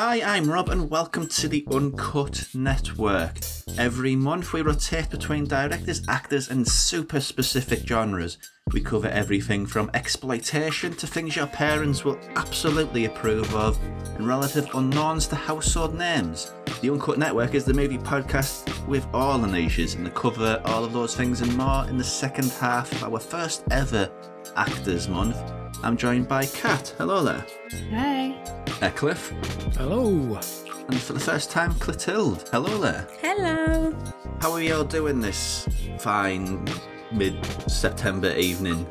Hi, I'm Rob, and welcome to the Uncut Network. Every month, we rotate between directors, actors, and super specific genres. We cover everything from exploitation to things your parents will absolutely approve of, and relative unknowns to household names. The Uncut Network is the movie podcast with all the niches, and we cover all of those things and more in the second half of our first ever Actors Month. I'm joined by Kat. Hello there. Hey. Uh, Hello. And for the first time, Clotilde. Hello there. Hello. How are you all doing this fine mid September evening?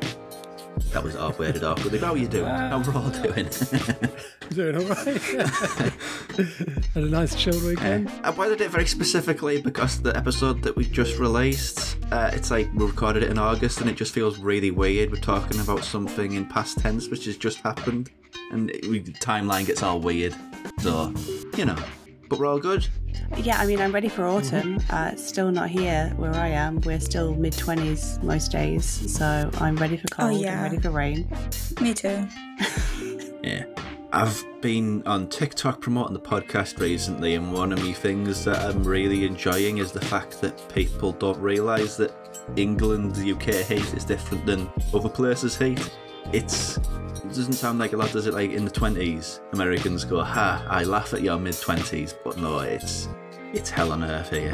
That was half weirded off. But how are you doing? How we're all doing? Doing all right. Had a nice chilled weekend. I wanted it very specifically because the episode that we just released, uh, it's like we recorded it in August and it just feels really weird. We're talking about something in past tense which has just happened, and it, we, the timeline gets all weird. So, you know, but we're all good. Yeah, I mean, I'm ready for autumn. Uh, still not here where I am. We're still mid 20s most days. So I'm ready for cold. yeah. I'm ready for rain. Me too. Yeah. I've been on TikTok promoting the podcast recently, and one of the things that I'm really enjoying is the fact that people don't realise that England, the UK heat is different than other places' heat. It's it doesn't sound like a lot, does it? Like in the twenties, Americans go, "Ha! I laugh at your mid twenties," but no, it's it's hell on earth here.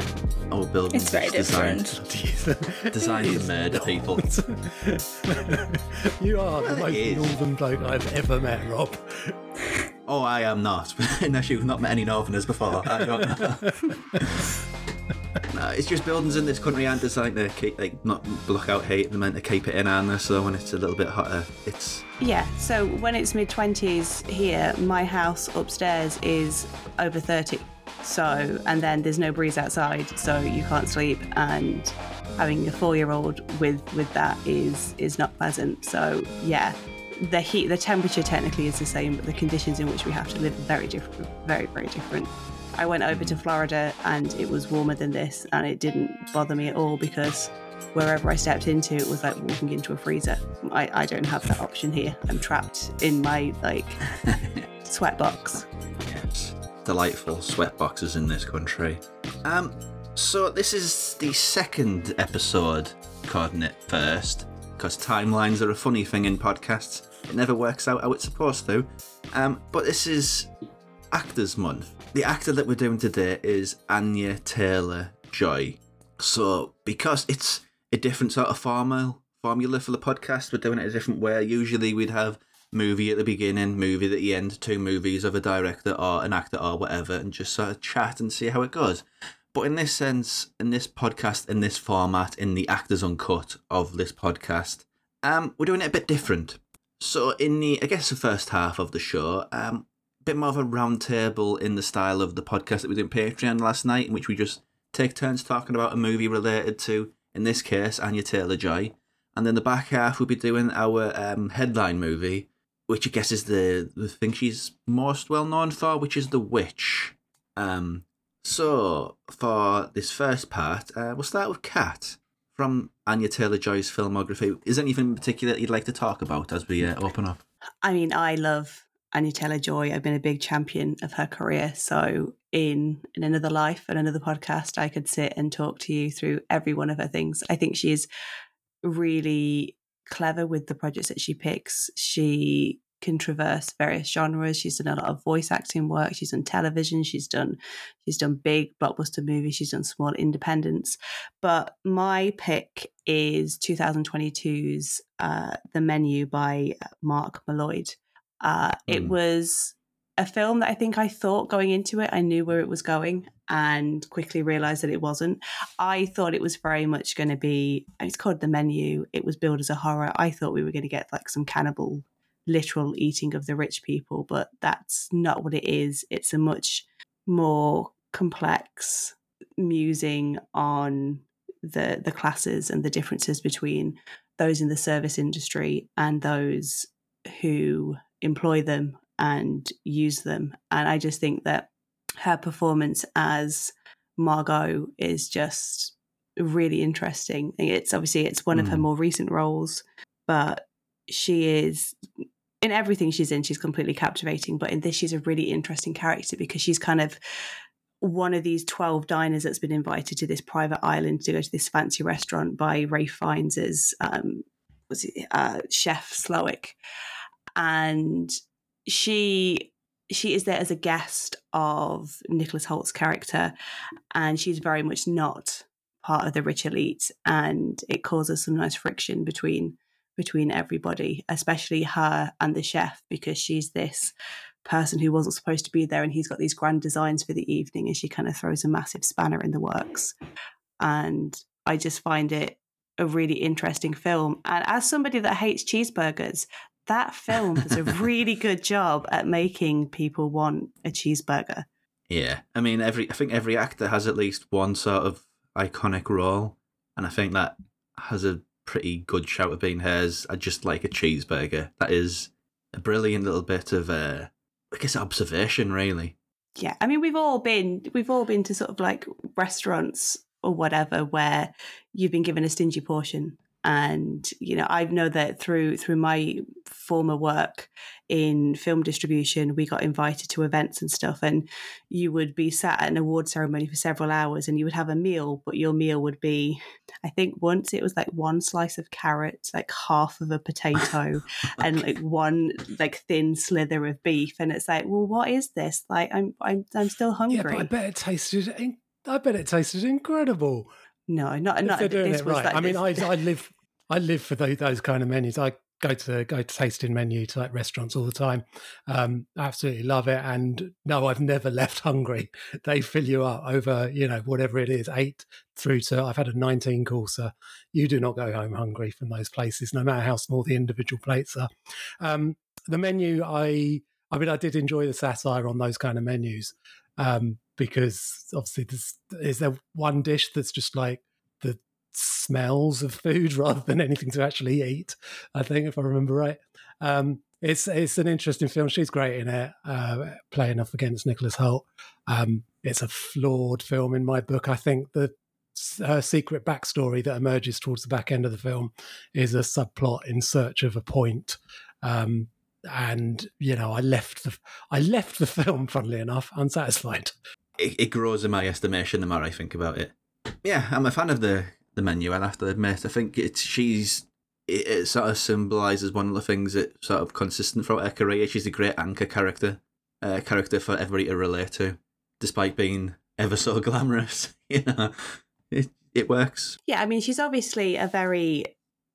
Our buildings It's very designed different. designed to murder people. you are the Well, it most is. northern bloke I've ever met, Rob. Oh, I am not. Unless you've not met any Northerners before. I don't know. no, it's just buildings in this country aren't designed to keep, like, not block out heat. They're meant to keep it in, aren't they? So when it's a little bit hotter, it's. Yeah, so when it's mid 20s here, my house upstairs is over 30. So, and then there's no breeze outside, so you can't sleep. And having a four year old with, with that is, is not pleasant. So, yeah, the heat, the temperature technically is the same, but the conditions in which we have to live are very different, very, very different. I went over to Florida and it was warmer than this, and it didn't bother me at all because wherever I stepped into, it was like walking into a freezer. I, I don't have that option here. I'm trapped in my like sweat box. Yes. Delightful sweat boxes in this country. Um, so this is the second episode, coordinate first, because timelines are a funny thing in podcasts. It never works out how it's supposed to. Um, but this is Actors Month. The actor that we're doing today is Anya Taylor Joy. So because it's a different sort of formula formula for the podcast, we're doing it a different way. Usually we'd have movie at the beginning, movie at the end, two movies of a director or an actor or whatever, and just sort of chat and see how it goes. But in this sense, in this podcast, in this format, in the Actors Uncut of this podcast, um, we're doing it a bit different. So in the, I guess the first half of the show, um, bit more of a round table in the style of the podcast that we did on Patreon last night, in which we just take turns talking about a movie related to, in this case, Anya Taylor Joy. And then the back half, we'll be doing our um, headline movie, which I guess is the, the thing she's most well known for, which is The Witch. Um, so, for this first part, uh, we'll start with Kat from Anya Taylor Joy's filmography. Is there anything in particular you'd like to talk about as we uh, open up? I mean, I love Taylor Joy. I've been a big champion of her career. So in in another life and another podcast, I could sit and talk to you through every one of her things. I think she is really clever with the projects that she picks. She can traverse various genres. She's done a lot of voice acting work. She's done television. She's done she's done big blockbuster movies. She's done small independents. But my pick is 2022's uh, The Menu by Mark Mylod. Uh, It Mm. was a film that I think I thought going into it, I knew where it was going and quickly realized that it wasn't. I thought it was very much going to be, it's called The Menu. It was billed as a horror. I thought we were going to get like some cannibal, literal eating of the rich people, but that's not what it is. It's a much more complex musing on the the classes and the differences between those in the service industry and those who employ them and use them. And I just think that her performance as Margot is just really interesting. It's obviously it's one of her Mm. more recent roles, but she is in everything she's in, she's completely captivating. But in this, she's a really interesting character because she's kind of one of these 12 diners that's been invited to this private island to go to this fancy restaurant by Ralph Fiennes' um, was it, uh, chef Slowik. And she she is there as a guest of Nicholas Hoult's character, and she's very much not part of the rich elite, and it causes some nice friction between between everybody, especially her and the chef, because she's this person who wasn't supposed to be there, and he's got these grand designs for the evening, and she kind of throws a massive spanner in the works. And I just find it a really interesting film. And as somebody that hates cheeseburgers, that film does a really good job at making people want a cheeseburger. Yeah, I mean, every I think every actor has at least one sort of iconic role, and I think that has a pretty good shout of being hers. I just like a cheeseburger. That is a brilliant little bit of, uh, I guess, observation, really. Yeah, I mean, we've all been we've all been to sort of like restaurants or whatever where you've been given a stingy portion and you know i know that through through my former work in film distribution we got invited to events and stuff and you would be sat at an award ceremony for several hours and you would have a meal but your meal would be i think once it was like one slice of carrot like half of a potato and like one like thin slither of beef and it's like well what is this like i'm i'm, I'm still hungry yeah but i bet it tasted i bet it tasted incredible no, not not. They're doing it right. Like I mean, I I live I live for those, those kind of menus. I go to go to tasting menu type restaurants all the time. Um, absolutely love it. And no, I've never left hungry. They fill you up over, you know, whatever it is, eight through to I've had a 19 courser. You do not go home hungry from those places, no matter how small the individual plates are. Um, the menu, I I mean, I did enjoy the satire on those kind of menus. Um, because obviously is there one dish that's just like smells of food rather than anything to actually eat. I think, if I remember right. Um, it's it's an interesting film. She's great in it, uh, playing off against Nicholas Hoult. Um, it's a flawed film in my book. I think the her secret backstory that emerges towards the back end of the film is a subplot in search of a point. Um, and you know, I left the I left the film, funnily enough, unsatisfied. It, it grows in my estimation the more I think about it. Yeah, I'm a fan of the the menu. I'll have to admit. I think it's she's it, it sort of symbolizes one of the things that sort of consistent throughout her career. She's a great anchor character, uh, character for everybody to relate to, despite being ever so glamorous. you know, it it works. Yeah, I mean, she's obviously a very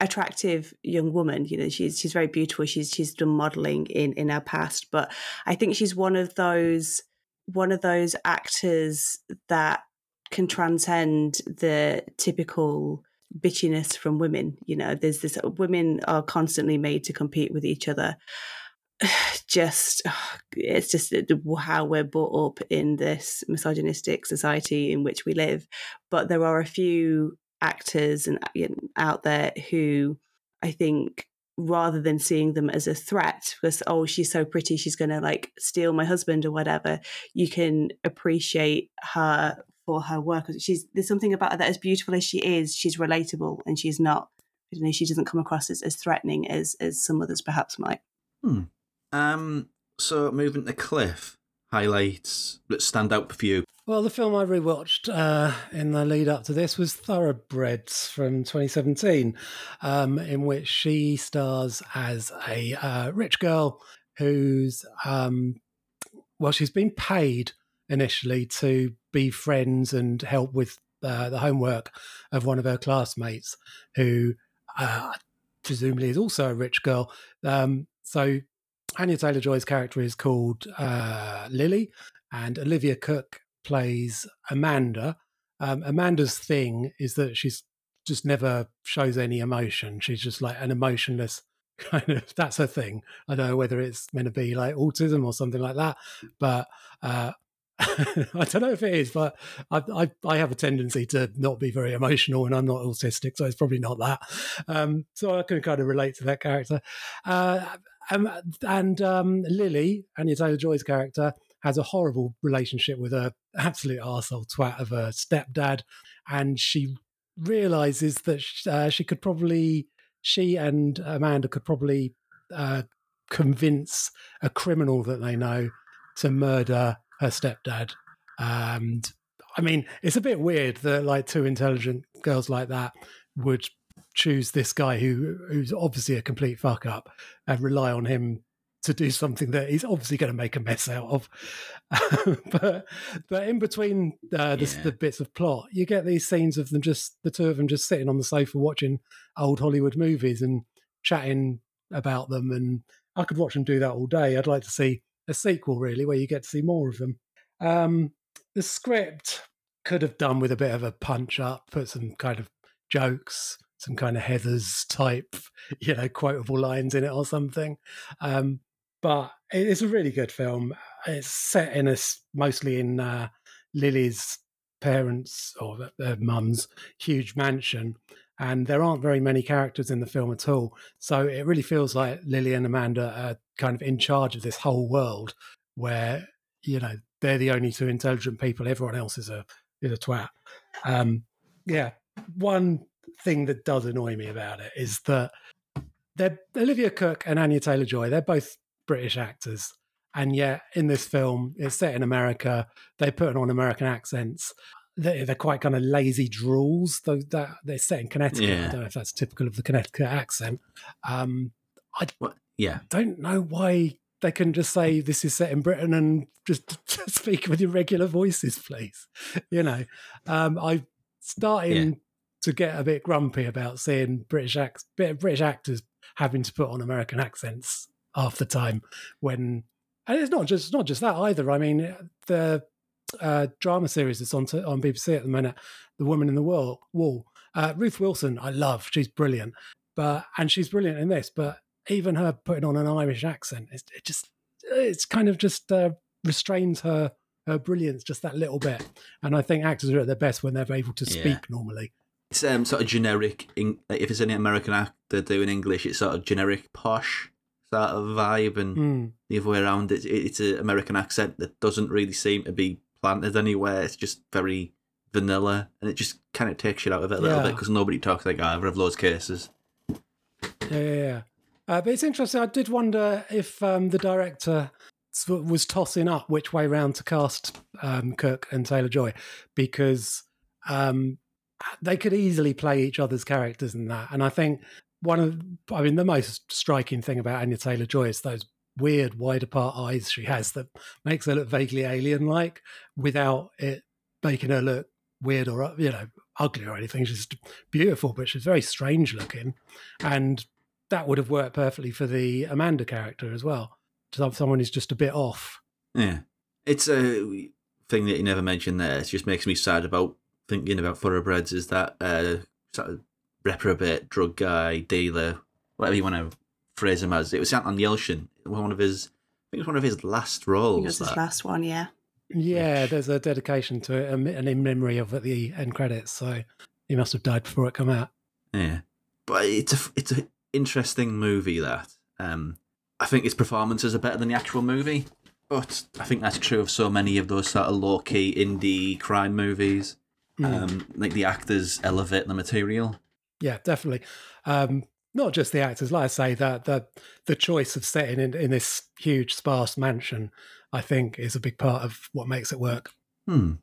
attractive young woman you know she's she's very beautiful she's she's done modeling in in her past but i think she's one of those one of those actors that can transcend the typical bitchiness from women. You know, there's this uh, women are constantly made to compete with each other. Just it's just how we're brought up in this misogynistic society in which we live. But there are a few actors and uh, out there who I think rather than seeing them as a threat because oh she's so pretty she's going to like steal my husband or whatever you can appreciate her for her work. She's there's something about her that, as beautiful as she is, she's relatable and she's not. I don't know. She doesn't come across as, as threatening as as some others perhaps might. Hmm. Um. So moving to Cliff highlights that stand out for you. Well, the film I rewatched uh, in the lead up to this was Thoroughbreds from 2017, um, in which she stars as a uh, rich girl who's, um, well, she's been paid initially to be friends and help with uh, the homework of one of her classmates who uh, presumably is also a rich girl. Um, so Anya Taylor Joy's character is called uh, Lily, and Olivia Cooke plays Amanda. Um, Amanda's thing is that she's just never shows any emotion. She's just like an emotionless kind of that's her thing. I don't know whether it's meant to be like autism or something like that, but uh, I don't know if it is, but I, I, I have a tendency to not be very emotional, and I'm not autistic, so it's probably not that. Um, so I can kind of relate to that character. Uh, um, and um, Lily, Anya Taylor Joy's character, has a horrible relationship with a absolute arsehole twat of a stepdad, and she realizes that uh, she could probably, she and Amanda could probably uh, convince a criminal that they know to murder her stepdad. And I mean, it's a bit weird that like two intelligent girls like that would choose this guy who who's obviously a complete fuck up and rely on him to do something that he's obviously going to make a mess out of. but but in between uh, the, Yeah. the bits of plot, you get these scenes of them just the two of them just sitting on the sofa watching old Hollywood movies and chatting about them. And I could watch them do that all day. I'd like to see a sequel, really, where you get to see more of them. Um, the script could have done with a bit of a punch up, put some kind of jokes, some kind of Heather's type, you know, quotable lines in it or something. Um, but it's a really good film. It's set in a mostly in uh, Lily's parents or th- their mum's huge mansion, and there aren't very many characters in the film at all. So it really feels like Lily and Amanda are kind of in charge of this whole world, where you know they're the only two intelligent people. Everyone else is a is a twat. Um, yeah, one thing that does annoy me about it is that they're Olivia Cooke and Anya Taylor Joy. They're both British actors, and yet in this film, it's set in America. They put on American accents. They're, they're quite kind of lazy drools. Though that they're set in Connecticut. I don't know if that's typical of the Connecticut accent. Um, Yeah. don't know why they couldn't just say this is set in Britain and just, speak with your regular voices, please. You know, um, I'm starting to get a bit grumpy about seeing British act- British actors having to put on American accents half the time when. And it's not just not just that either. I mean, the uh, drama series that's on t- on BBC at the minute, "The Woman in the Wall." Wall. Uh, Ruth Wilson, I love. She's brilliant, but and she's brilliant in this. But even her putting on an Irish accent, it's, it just it's kind of just uh, restrains her her brilliance just that little bit. And I think actors are at their best when they're able to Yeah. speak normally. It's um, sort of generic. If it's any American actor doing English, it's sort of generic posh sort of vibe, and Mm. the other way around. It's it's an American accent that doesn't really seem to be planted anywhere. It's just very vanilla, and it just kind of takes you out of it a little Yeah. bit because nobody talks like either of those cases. Yeah, yeah, yeah. Uh, but it's interesting. I did wonder if um, the director was tossing up which way round to cast um, Cooke and Taylor Joy because um, they could easily play each other's characters in that. And I think one of, I mean, the most striking thing about Anya Taylor Joy is those weird wide apart eyes she has that makes her look vaguely alien like without it making her look weird or you know ugly or anything she's beautiful but she's very strange looking and that would have worked perfectly for the Amanda character as well. To have someone who's just a bit off. Yeah, it's a thing that you never mentioned there. It just makes me sad about thinking about thoroughbreds. Is that uh, sort of reprobate drug guy, dealer, whatever you want to phrase him as? It was Anton Yelchin, one of his. I think it was one of his last I think it roles. was his last one, yeah. Yeah, Which- there's a dedication to it, and in memory of at the end credits. So he must have died before it come out. Yeah, but it's a it's an interesting movie. That um, I think his performances are better than the actual movie. But I think that's true of so many of those sort of low key indie crime movies. Mm. Um, like the actors elevate the material. Yeah, definitely. Um, not just the actors, like I say, that the the choice of setting in, in this huge sparse mansion, I think, is a big part of what makes it work. Hmm.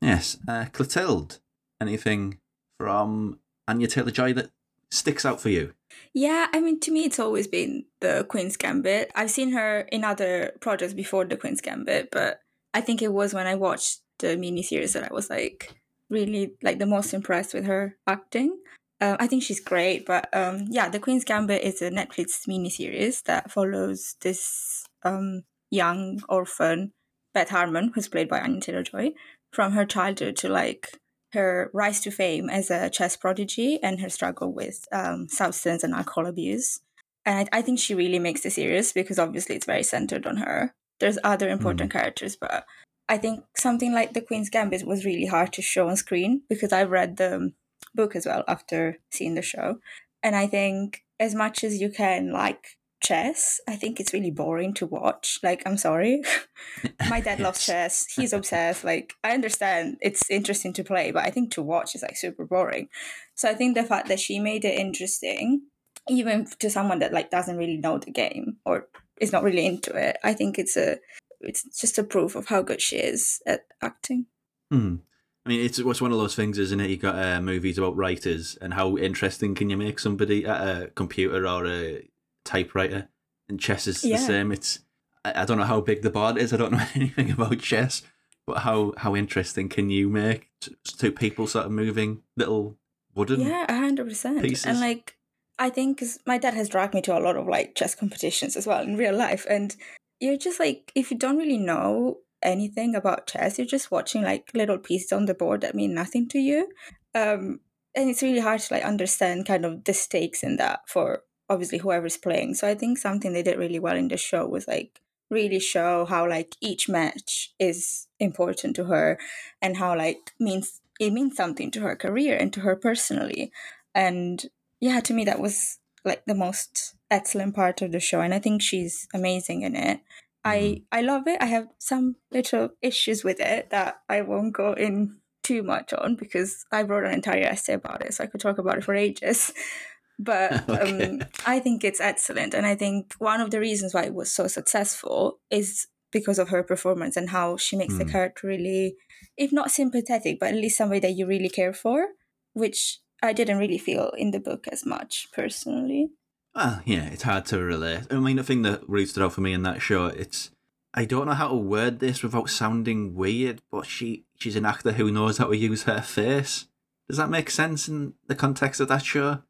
Yes. Uh, Clotilde, anything from Anya Taylor Joy that sticks out for you? Yeah, I mean, to me, it's always been the Queen's Gambit. I've seen her in other projects before the Queen's Gambit, but I think it was when I watched the miniseries that I was like really like the most impressed with her acting. Um, I think she's great, but um, yeah, the Queen's Gambit is a Netflix miniseries that follows this um, young orphan Beth Harmon, who's played by Anya Taylor Joy, from her childhood to like her rise to fame as a chess prodigy and her struggle with um, substance and alcohol abuse. And I, I think she really makes the series because obviously it's very centered on her. There's other important characters, but I think something like The Queen's Gambit was really hard to show on screen because I've read the book as well after seeing the show. And I think as much as you can like chess, I think it's really boring to watch. Like, I'm sorry. My dad loves chess. He's obsessed. Like, I understand it's interesting to play, but I think to watch is like super boring. So I think the fact that she made it interesting, even to someone that like doesn't really know the game or is not really into it. I think it's a it's just a proof of how good she is at acting. Hmm. I mean, it's it's one of those things, isn't it? You got uh, movies about writers and how interesting can you make somebody at a computer or a typewriter, and chess is Yeah. the same. It's I, I don't know how big the board is. I don't know anything about chess, but how how interesting can you make t- two people sort of moving little wooden? Yeah, a hundred percent. pieces. And like, I think 'cause my dad has dragged me to a lot of like chess competitions as well in real life, and you're just like, if you don't really know anything about chess, you're just watching like little pieces on the board that mean nothing to you. Um, and it's really hard to like understand kind of the stakes in that for obviously whoever's playing. So I think something they did really well in the show was like really show how like each match is important to her and how like means it means something to her career and to her personally and yeah to me that was like the most excellent part of the show and i think she's amazing in it i i love it i have some little issues with it that i won't go in too much on because i wrote an entire essay about it so i could talk about it for ages but Okay. um, i think it's excellent and i think one of the reasons why it was so successful is because of her performance and how she makes the Mm. character really if not sympathetic but at least somebody that you really care for which i didn't really feel in the book as much personally Well, yeah, it's hard to relate. I mean, the thing that really stood out for me in that show, it's I don't know how to word this without sounding weird, but she she's an actor who knows how to use her face. Does that make sense in the context of that show?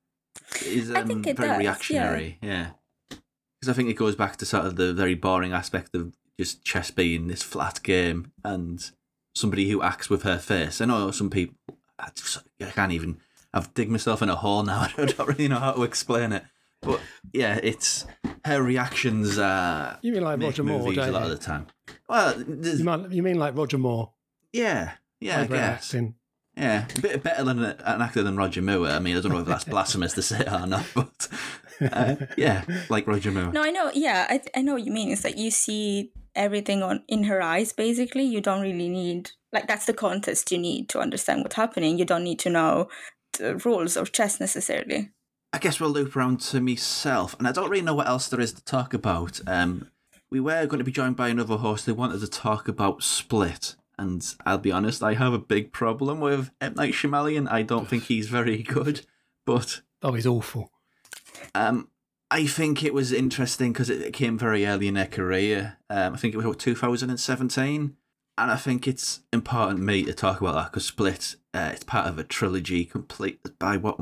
Is I um, think it very does, reactionary, yeah. Because I think it goes back to sort of the very boring aspect of just chess being this flat game and somebody who acts with her face. I know some people. I, just, I can't even. I've dig myself in a hole now. I don't really know how to explain it. But yeah, it's her reactions. Uh, You mean like Roger Moore, movies a don't lot you? of the time. Well, You, might, you mean like Roger Moore? yeah, yeah, I guess. acting. Yeah, a bit better than an actor than Roger Moore. I mean, I don't know if that's blasphemous to say or not, but uh, yeah, like Roger Moore. no i know yeah i, I know what you mean it's like you see everything on in her eyes basically you don't really need like that's the context you need to understand what's happening you don't need to know the rules of chess necessarily I guess we'll loop around to myself, and I don't really know what else there is to talk about. Um, we were going to be joined by another host who wanted to talk about Split, and I'll be honest, I have a big problem with M Night Shyamalan. I don't think he's very good, but Oh, he's awful. um, I think it was interesting because it, it came very early in their career. Um, I think it was about 2017, and I think it's important me to talk about that because Split, uh, it's part of a trilogy complete by what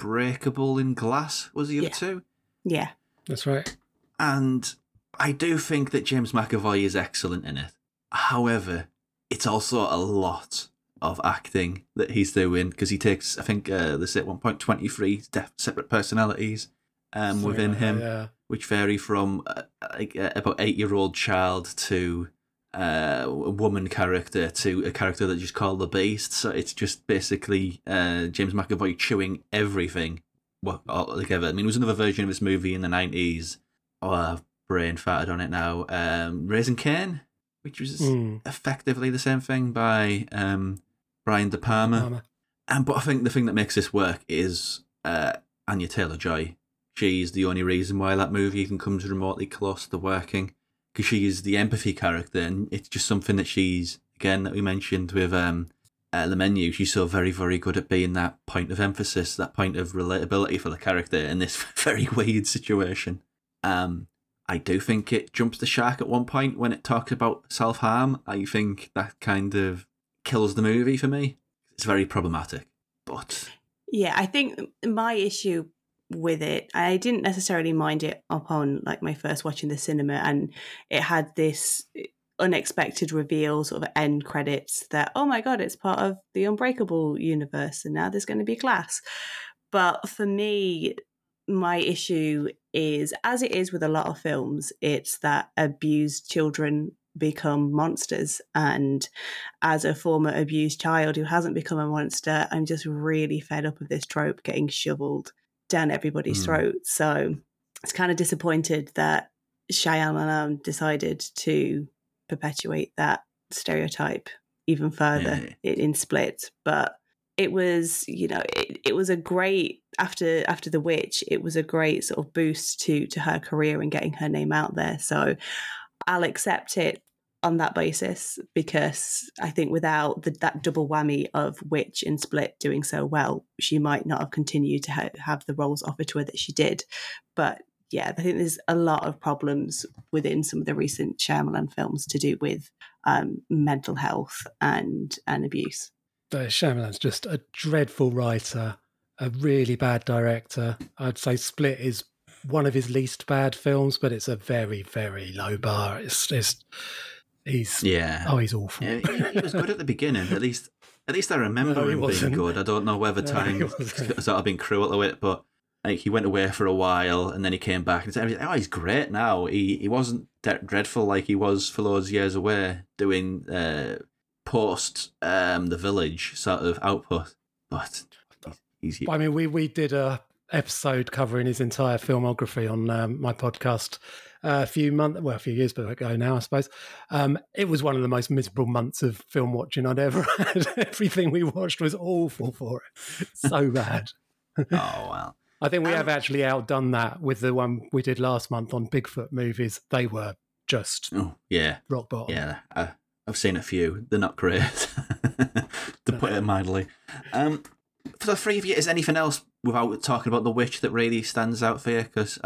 Unbreakable in Glass was the other Yeah. two. Yeah. That's right. And I do think that James McAvoy is excellent in it. However, it's also a lot of acting that he's doing because he takes, I think, uh, they say at one point, 23 def- separate personalities um, within like that, him, yeah. which vary from uh, like uh, about eight year old child to uh, a woman character to a character that just called the Beast. So it's just basically uh, James McAvoy chewing everything well, all together. I mean, it was another version of this movie in the 90s. Oh, I've brain farted on it now. Um, Raising Cain, which was Mm. effectively the same thing by um, Brian De Palma. Palmer. And but I think the thing that makes this work is uh, Anya Taylor Joy. She's the only reason why that movie even comes remotely close to working because she is the empathy character, and it's just something that she's again that we mentioned with um, uh, the menu. She's so very very good at being that point of emphasis, that point of relatability for the character in this very weird situation. Um, I do think it jumps the shark at one point when it talks about self harm. I think that kind of kills the movie for me. It's very problematic. But Yeah, I think my issue with it, I didn't necessarily mind it upon like my first watching the cinema, and it had this eh, unexpected reveal, sort of end credits that oh my god, it's part of the Unbreakable universe, and now there's going to be Glass. But for me, my issue is, as it is with a lot of films, it's that abused children become monsters. And as a former abused child who hasn't become a monster, I'm just really fed up of this trope getting shoveled down everybody's Mm. throat. So it's kind of disappointed that Shyamalan decided to perpetuate that stereotype even further in, in Split. But it was you know it, it was a great after after the witch it was a great sort of boost to to her career and getting her name out there so i'll accept it on that basis because i think without the, that double whammy of witch and split doing so well she might not have continued to ha- have the roles offered to her that she did but yeah, I think there's a lot of problems within some of the recent Shyamalan films to do with um, mental health and and abuse. Uh, Shyamalan's just a dreadful writer, a really bad director. I'd say Split is one of his least bad films, but it's a very, very low bar. It's, it's he's yeah. Oh, he's awful. Yeah, he, he was good at the beginning. At least, at least I remember No, him being wasn't. good. I don't know whether time sort of been cruel to it, but like he went away for a while and then he came back and said, "Oh, he's great now. He he wasn't that dreadful like he was for those years away doing uh, post um the village sort of output." But he's, he's I mean, we we did a episode covering his entire filmography on um, my podcast a few months, well, a few years but ago now, I suppose. Um, it was one of the most miserable months of film watching I'd ever had. Everything we watched was awful for it, so bad. oh well. I think we Um, have actually outdone that with the one we did last month on Bigfoot movies. They were just Oh yeah, rock bottom. yeah. I, I've seen a few. They're not great, to put it mildly. Um, for the three of you, is anything else without talking about the witch that really stands out for you? Because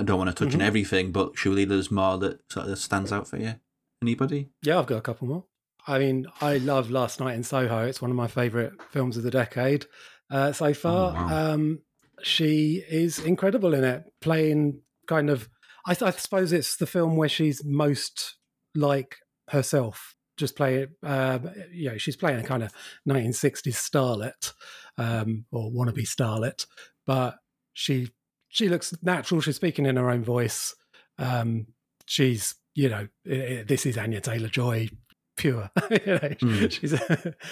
I, don't want to touch on Mhm. everything, but surely there's more that sort of stands out for you. Anybody? Yeah, I've got a couple more. I mean, I love Last Night in Soho. It's one of my favourite films of the decade uh, so far. wow. Um, she is incredible in it, playing kind of. I, I suppose it's the film where she's most like herself. Just play it. Uh, you know, she's playing a kind of 1960s starlet um, or wannabe starlet, but she she looks natural. She's speaking in her own voice. Um, she's you know i i this is Anya Taylor Joy pure. you know, Mm. she's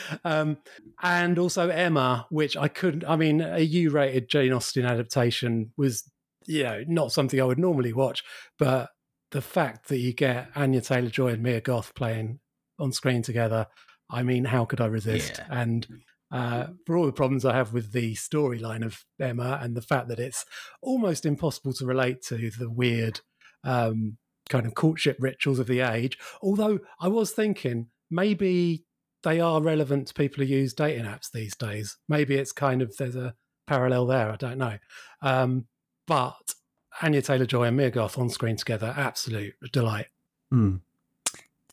um, and also Emma, which I couldn't. I mean, a U-rated Jane Austen adaptation was you know not something I would normally watch, but the fact that you get Anya Taylor Joy and Mia Goth playing on screen together, I mean, how could I resist? Yeah. And uh, for all the problems I have with the storyline of Emma and the fact that it's almost impossible to relate to the weird um, kind of courtship rituals of the age. Although I was thinking maybe they are relevant to people who use dating apps these days. Maybe it's kind of there's a parallel there. I don't know. Um, but Anya Taylor Joy and Mia Goth on screen together, absolute delight. Hmm.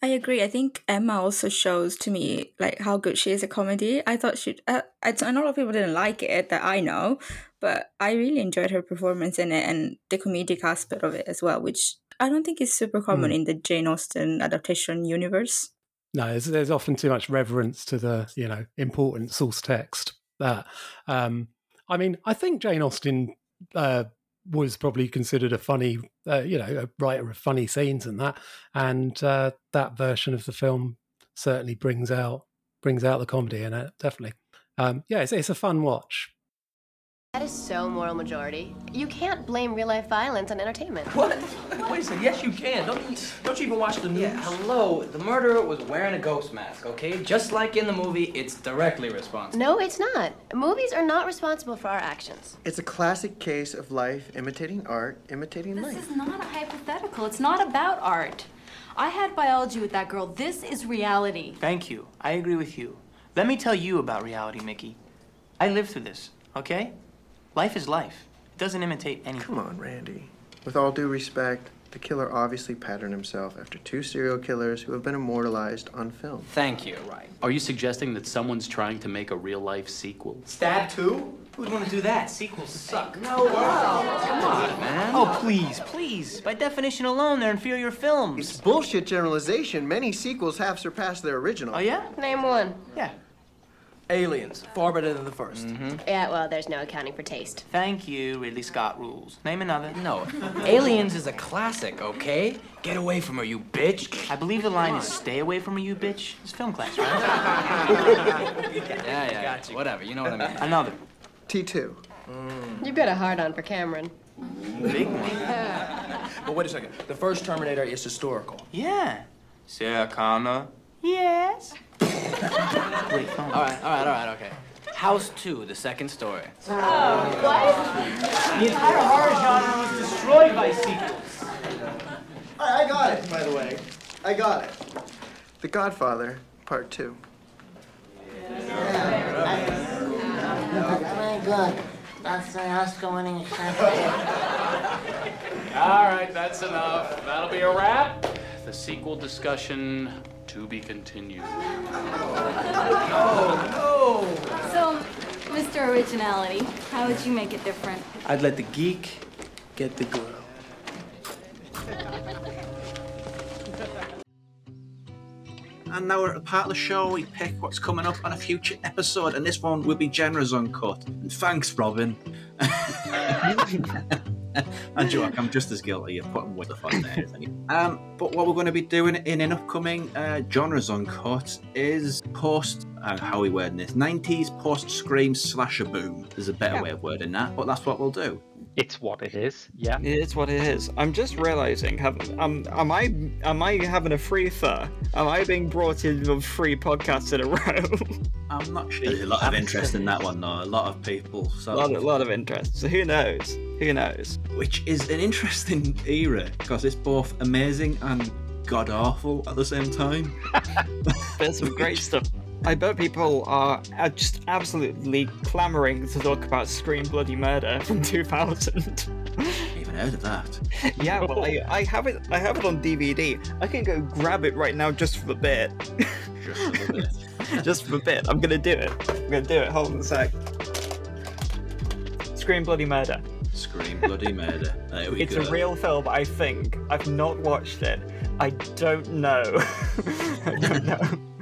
I agree. I think Emma also shows to me like how good she is at comedy. I thought she, uh, I, I know a lot of people didn't like it that I know, but I really enjoyed her performance in it and the comedic aspect of it as well, which I don't think is super common in the Jane Austen adaptation universe. No, there's, there's often too much reverence to the you know important source text. That um, I mean, I think Jane Austen uh, was probably considered a funny, uh, you know, a writer of funny scenes and that, and uh, that version of the film certainly brings out brings out the comedy in it. Definitely, um, yeah, it's, it's a fun watch. That is so moral majority. You can't blame real life violence on entertainment. What? Wait a second. Yes, you can. Don't you, don't you even watch the news? Yeah, hello. The murderer was wearing a ghost mask, okay? Just like in the movie, it's directly responsible. No, it's not. Movies are not responsible for our actions. It's a classic case of life imitating art, imitating This life. This is not a hypothetical. It's not about art. I had biology with that girl. This is reality. Thank you. I agree with you. Let me tell you about reality, Mickey. I lived through this, okay? Life is life. It doesn't imitate anything. Come on, Randy. With all due respect, the killer obviously patterned himself after two serial killers who have been immortalized on film. Thank you. Right. Are you suggesting that someone's trying to make a real life sequel? Stab 2? Who'd want to do that? Sequels suck. No, wow. Come on, man. Oh, please, please. By definition alone, they're inferior films. It's bullshit generalization. Many sequels have surpassed their original. Oh, yeah? Name one. Yeah. Aliens. Far better than the 1st Mm-hmm. Yeah, well, there's no accounting for taste. Thank you, Ridley Scott rules. Name another. No. Aliens is a classic, okay? Get away from her, you bitch. I believe the line is stay away from her, you bitch. It's film class, right? Yeah, yeah. Whatever. You know what I mean. another. T2. You've got a hard on for Cameron. Big one. But wait a second. The first Terminator is historical. Yeah. Sarah Connor. Yes. Great film. All right, all right, all right, okay. House 2, the second story. Oh, what? The entire horror genre was destroyed by sequels. I, I got it, by the way. I got it. The Godfather, Part 2. Very good. That's the Oscar winning All right, that's enough. That'll be a wrap. The sequel discussion to be continued. Oh, no! So, Mr. Originality, how would you make it different? I'd let the geek get the girl. And now we're at the part of the show we pick what's coming up on a future episode, and this one will be Genres Uncut. And thanks, Robin. I joke, I'm just as guilty of putting with the fun there. Um, but what we're going to be doing in an upcoming uh, Genres Uncut is post, uh, how are we wording this? 90s post Scream slasher boom. There's a better Yeah. way of wording that, but that's what we'll do. It's what it is. Yeah. It's what it is. I'm just realizing, have, um, am I am I having a free thought? Am I being brought in on three podcasts in a row? I'm not sure. There's a lot of interest in that one, though. A lot of people. a So. lot, of, lot of interest. So who knows? Who knows? which is an interesting era because it's both amazing and god awful at the same time. There's some great stuff. I bet people are just absolutely clamoring to talk about Scream Bloody Murder from 2000. Even heard of that? yeah, well, I, I have it. I have it on DVD. I can go grab it right now just for a bit. Just for a bit. just for a bit. I'm gonna do it. I'm gonna do it. Hold on a sec. Scream Bloody Murder. Scream Bloody Murder. There we It's go. a real film, I think. I've not watched it. I don't know. I don't know.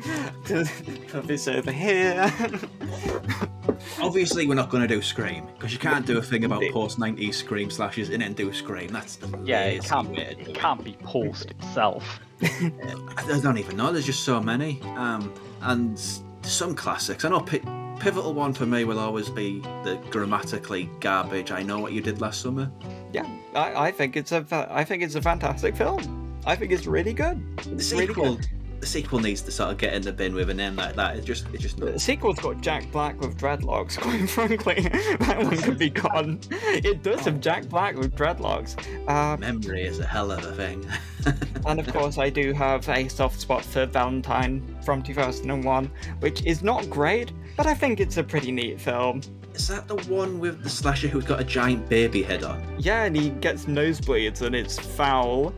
Put this over here. Obviously, we're not going to do Scream because you can't do a thing about post 90s Scream slashes and then do Scream. That's the Yeah, it can't be. way to do It can't be post itself. I don't even know. There's just so many. Um, and some classics. I know pi- pivotal one for me will always be the grammatically garbage. I know what you did last summer. Yeah, I, I think it's a I think it's a fantastic film. I think it's really good. The It's really sequel, good. The sequel needs to sort of get in the bin with a name like that. It's just, it's just. The sequel's got Jack Black with dreadlocks. Quite frankly, that one could be gone. It does have Jack Black with dreadlocks. Uh, Memory is a hell of a thing. and of course, I do have a soft spot for Valentine from 2001, which is not great, but I think it's a pretty neat film. Is that the one with the slasher who's got a giant baby head on? Yeah, and he gets nosebleeds and it's foul.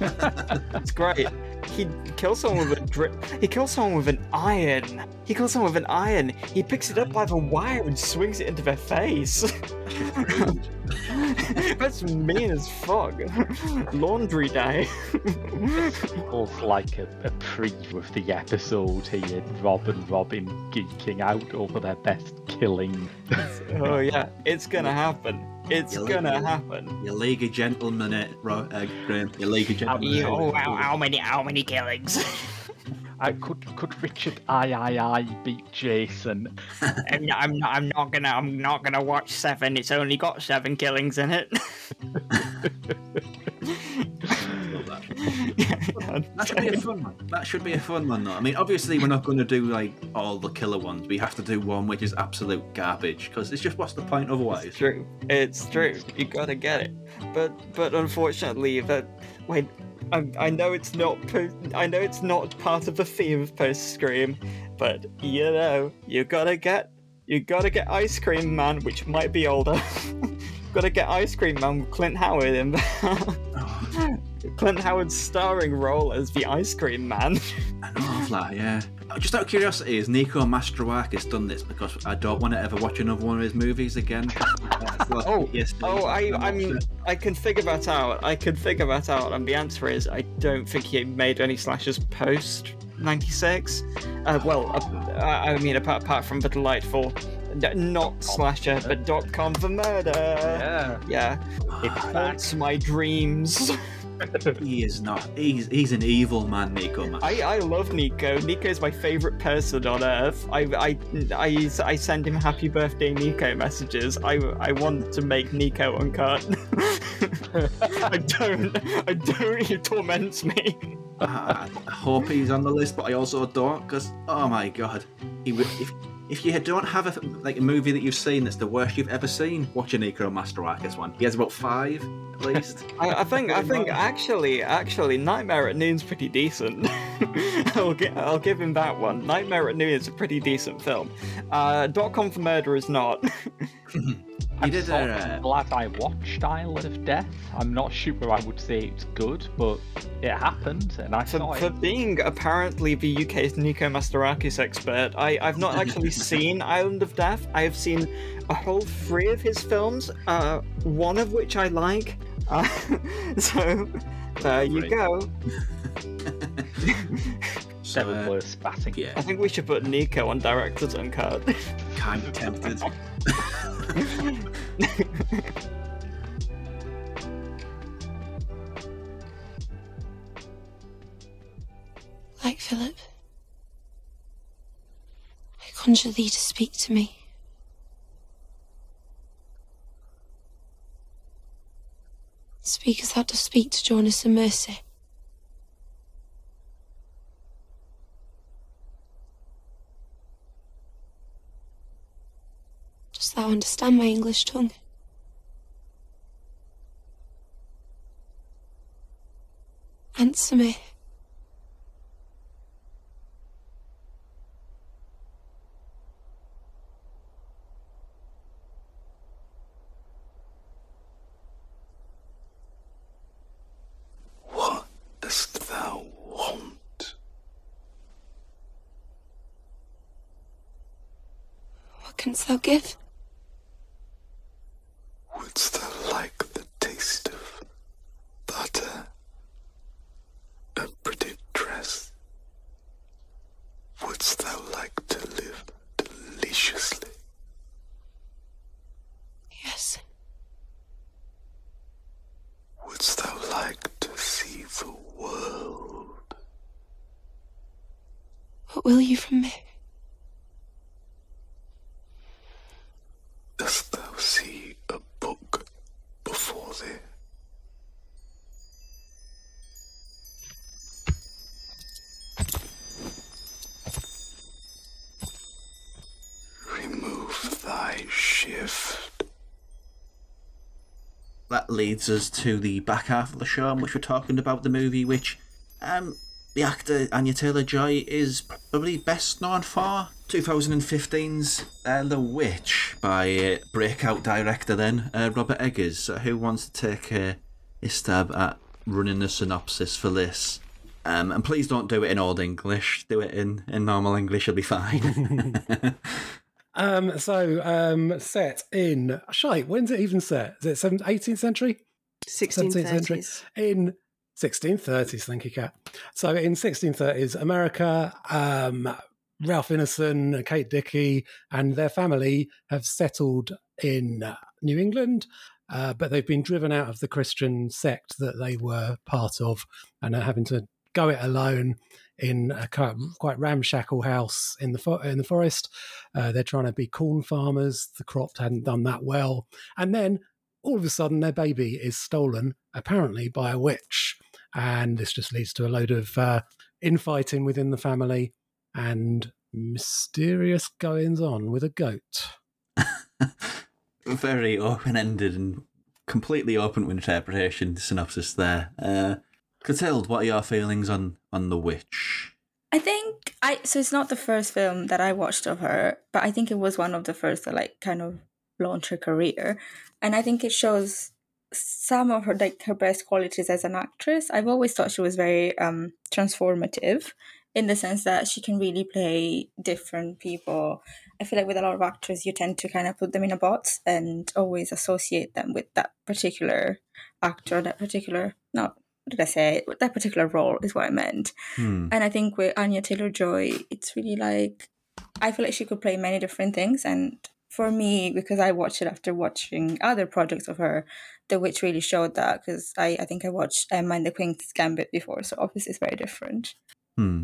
it's great. He kills someone with a drip. He kills someone with an iron. He kills someone with an iron. He picks it up by the wire and swings it into their face. That's mean as fuck. Laundry day. Feels like a, a preview of the episode here. Rob and Robin geeking out over their best killing. oh yeah, it's gonna happen. It's You gonna league- happen. Your League of Gentlemen, uh, Ro- uh, Graham. Your League of Gentlemen. Oh, how, how many how many killings? Uh, could could Richard I I I beat Jason? I'm not, I'm not I'm not gonna I'm not gonna watch seven. It's only got seven killings in it. That should be a fun one. That should be a fun one, though. I mean, obviously, we're not going to do like all the killer ones. We have to do one which is absolute garbage because it's just what's the point otherwise? It's true. It's true. You gotta get it. But but unfortunately, that wait. I, I know it's not. I know it's not part of the theme of Post Scream, but you know you gotta get. You gotta get Ice Cream Man, which might be older. gotta get Ice Cream Man with Clint Howard in there. Clint Howard's starring role as the Ice Cream Man. I know of that, yeah. Just out of curiosity, has Nico Mastorakis done this? Because I don't want to ever watch another one of his movies again. Oh, yes. Oh, I, I mean, I can figure that out. I can figure that out, and the answer is I don't think he made any slashes post '96. Uh, well, uh, I I mean, apart, apart from the delightful, n- not slasher, but dot com for murder. Yeah, yeah. It haunts my dreams. he is not. He's he's an evil man, Nico. Man. I, I love Nico. Nico is my favorite person on earth. I, I, I, I send him happy birthday Nico messages. I, I want to make Nico uncut. I don't. I don't. He torments me. I, I hope he's on the list, but I also don't because oh my god, he would if if you don't have a like a movie that you've seen that's the worst you've ever seen, watch a Nico Mastorakis one. He has about five at least. I, I think I think actually actually Nightmare at Noon's pretty decent. I'll gi- I'll give him that one. Nightmare at Noon is a pretty decent film. Uh, Dot Com for Murder is not. I'm did sort a, of uh, glad I watched Island of Death. I'm not sure I would say it's good, but it happened, and I saw For, for being apparently the UK's Nico Mastorakis expert, I, I've not actually seen Island of Death. I have seen a whole three of his films, uh, one of which I like. Uh, so there you go. So, uh, worth spatting. yeah, I think we should put Nico on director's card. kind of tempted. Like Philip, I conjure thee to speak to me. Speak as thou dost speak to Jonas and Mercy. Thou understand my English tongue? Answer me. What dost thou want? What canst thou give? Wouldst thou like the taste of butter? A pretty dress? Wouldst thou like to live deliciously? Yes. Wouldst thou like to see the world? What will you from me? Dost thou see a book before thee? Remove thy shift. that leads us to the back half of the show in which we're talking about the movie which um the actor Anya Taylor Joy is probably best known for 2015's uh, The Witch by uh, breakout director then uh, Robert Eggers. So who wants to take uh, a stab at running the synopsis for this? Um, and please don't do it in Old English. Do it in, in normal English. You'll be fine. Um, so um, set in shite. When's it even set? Is it seven- 18th century? 17th century 1630s. in 1630s. Thank you, Kat. So in 1630s, America, um, Ralph Ineson, Kate Dickie, and their family have settled in New England. Uh, but they've been driven out of the Christian sect that they were part of and are having to go it alone in a quite, ramshackle house in the fo- in the forest. Uh, they're trying to be corn farmers. The crop hadn't done that well, and then all of a sudden their baby is stolen, apparently by a witch, and this just leads to a load of uh, infighting within the family and mysterious goings on with a goat. very open-ended and completely open to interpretation synopsis there. Uh, Clotilde, what are your feelings on on The Witch? I think I so it's not the first film that I watched of her, but I think it was one of the first that like kind of launched her career, and I think it shows some of her like her best qualities as an actress. I've always thought she was very um transformative in the sense that she can really play different people. I feel like with a lot of actors, you tend to kind of put them in a box and always associate them with that particular actor, that particular not what did I say? That particular role is what I meant. Hmm. And I think with Anya Taylor Joy, it's really like I feel like she could play many different things. And for me, because I watched it after watching other projects of her, The Witch really showed that. Because I, I think I watched Emma and the Queen's Gambit before, so obviously it's very different. Hmm.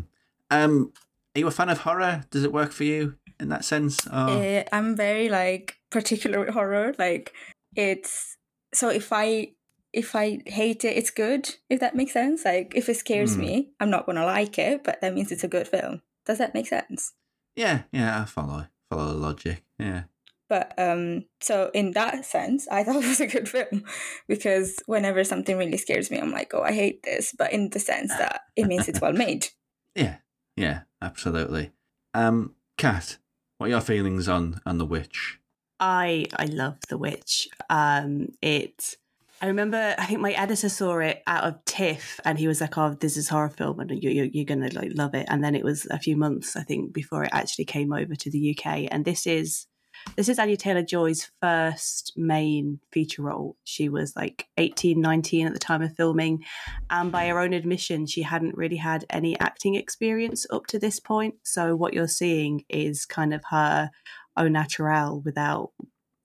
Um, are you a fan of horror? Does it work for you in that sense? Or... Uh, I'm very like particular with horror. Like it's so if I if I hate it, it's good. If that makes sense. Like if it scares Hmm. me, I'm not gonna like it, but that means it's a good film. Does that make sense? Yeah, yeah, I follow, follow the logic. Yeah. But um, so in that sense, I thought it was a good film because whenever something really scares me, I'm like, oh, I hate this. But in the sense that it means it's well made. Yeah, yeah, absolutely. Um, Kat, what are your feelings on on the witch? I I love The Witch. Um, it. I remember. I think my editor saw it out of TIFF, and he was like, "Oh, this is horror film, and you, you, you're gonna like love it." And then it was a few months, I think, before it actually came over to the UK. And this is this is Anya Taylor Joy's first main feature role. She was like 18, 19 at the time of filming. And by her own admission, she hadn't really had any acting experience up to this point. So what you're seeing is kind of her au naturel without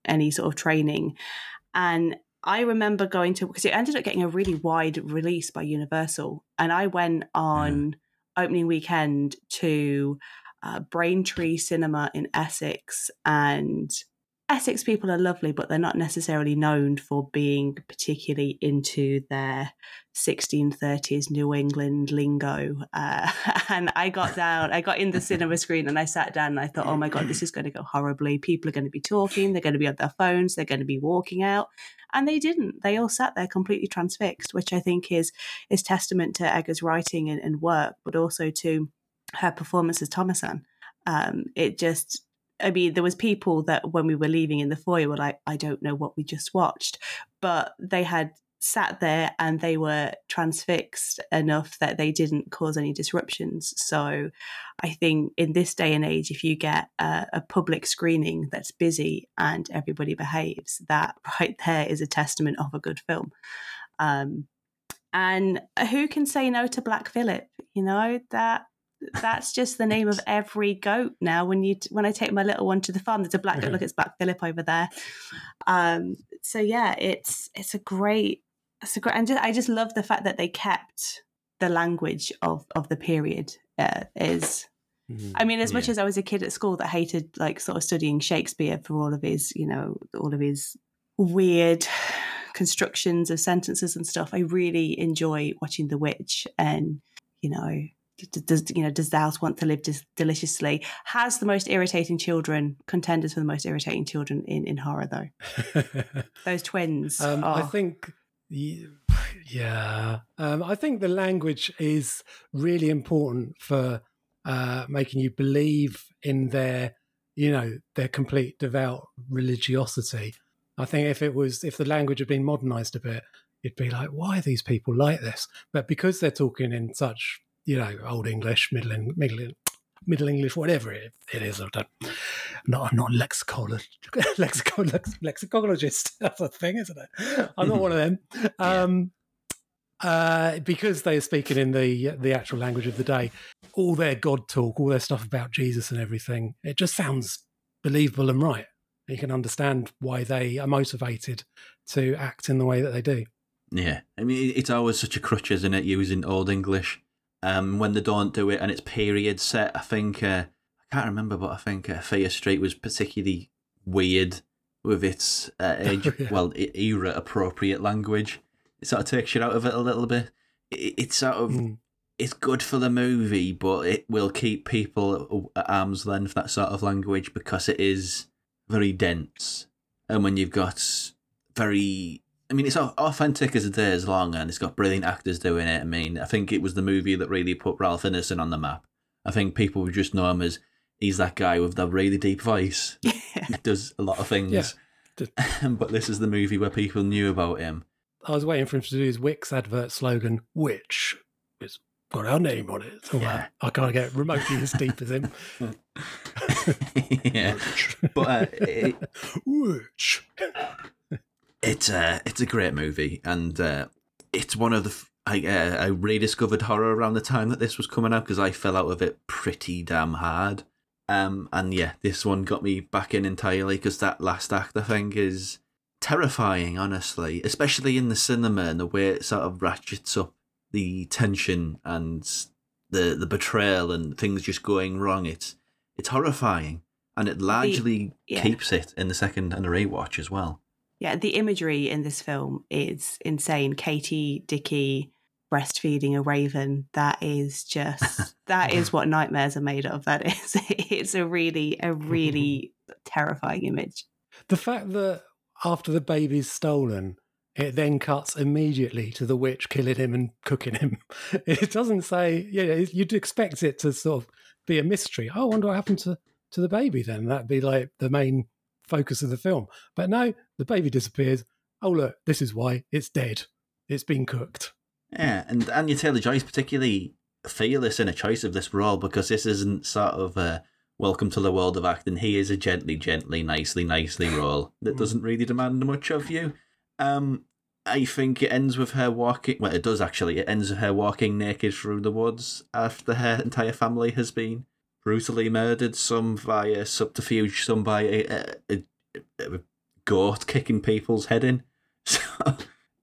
any sort of training. And I remember going to, because it ended up getting a really wide release by Universal. And I went on opening weekend to uh, Braintree Cinema in Essex. And Essex people are lovely, but they're not necessarily known for being particularly into their 1630s New England lingo. Uh, and I got down, I got in the cinema screen and I sat down and I thought, oh my God, this is going to go horribly. People are going to be talking, they're going to be on their phones, they're going to be walking out. And they didn't. They all sat there completely transfixed, which I think is is testament to Eggers' writing and, and work, but also to her performance as Thomasin. Um, it just, I mean, there was people that when we were leaving in the foyer were like, I don't know what we just watched, but they had sat there and they were transfixed enough that they didn't cause any disruptions. So I think in this day and age, if you get a, a public screening that's busy and everybody behaves, that right there is a testament of a good film. Um, and who can say no to Black Phillip? You know that that's just the name of every goat now. When you when I take my little one to the farm, there's a black goat. Look, it's Black Philip over there. Um, so yeah, it's it's a great it's a great. And just, I just love the fact that they kept the language of of the period. Uh, is I mean, as much Yeah. as I was a kid at school that hated like sort of studying Shakespeare for all of his, you know, all of his weird constructions of sentences and stuff, I really enjoy watching The Witch and, you know, does you know does thou want to live dis- deliciously has the most irritating children contenders for the most irritating children in in horror though those twins Um, I oh. think, yeah, um, I think the language is really important for uh, making you believe in their, you know, their complete devout religiosity. I think if it was, if the language had been modernized a bit, you'd be like, why are these people like this? But because they're talking in such, you know, old English, middle, middle, middle English, whatever it, it is, I'm not, I'm not a lexicolo- lexico- lex- lexicologist. That's a thing, isn't it? I'm not one of them. Um, uh, because they're speaking in the the actual language of the day, all their God talk, all their stuff about Jesus and everything, it just sounds believable and right. You can understand why they are motivated to act in the way that they do. Yeah, I mean it's always such a crutch, isn't it? Using Old English, um, when they don't do it and it's period set. I think uh, I can't remember, but I think uh, Fear Street was particularly weird with its uh, age, Oh, yeah. well, era appropriate language. It sort of takes you out of it a little bit. It, it's sort of Hmm. it's good for the movie, but it will keep people at arm's length that sort of language because it is very dense. And when you've got very, I mean, it's authentic as a day is long, and it's got brilliant actors doing it. I mean, I think it was the movie that really put Ralph Ineson on the map. I think people would just know him as he's that guy with the really deep voice. he does a lot of things. but this is the movie where people knew about him. I was waiting for him to do his Wix advert slogan, which has got our name on it. So uh, I can't get remotely as deep as him. yeah, but uh, it, which it's uh, it's a great movie, and uh, it's one of the. I uh, I rediscovered horror around the time that this was coming out because I fell out of it pretty damn hard. Um, and yeah, this one got me back in entirely because that last act I think is terrifying, honestly, especially in the cinema and the way it sort of ratchets up the tension and the the betrayal and things just going wrong. It's it's horrifying, and it largely yeah. keeps it in the second and the rewatch as well. Yeah, the imagery in this film is insane. Katie, Dickie, breastfeeding a raven. That is just that is what nightmares are made of. That is it's a really a really terrifying image. The fact that after the baby's stolen, it then cuts immediately to the witch killing him and cooking him. It doesn't say, yeah, you'd expect it to sort of be a mystery. Oh, I wonder what happened to, to the baby then. That'd be like the main focus of the film. But no, the baby disappears. Oh, look, this is why it's dead. It's been cooked. Yeah, and Anya Taylor Joy's particularly fearless in a choice of this role because this isn't sort of a welcome to the world of acting. He is a gently, gently, nicely, nicely role that doesn't really demand much of you. Um, I think it ends with her walking. Well, it does actually. It ends with her walking naked through the woods after her entire family has been brutally murdered. Some via subterfuge, some by a, a, a, a goat kicking people's head in. So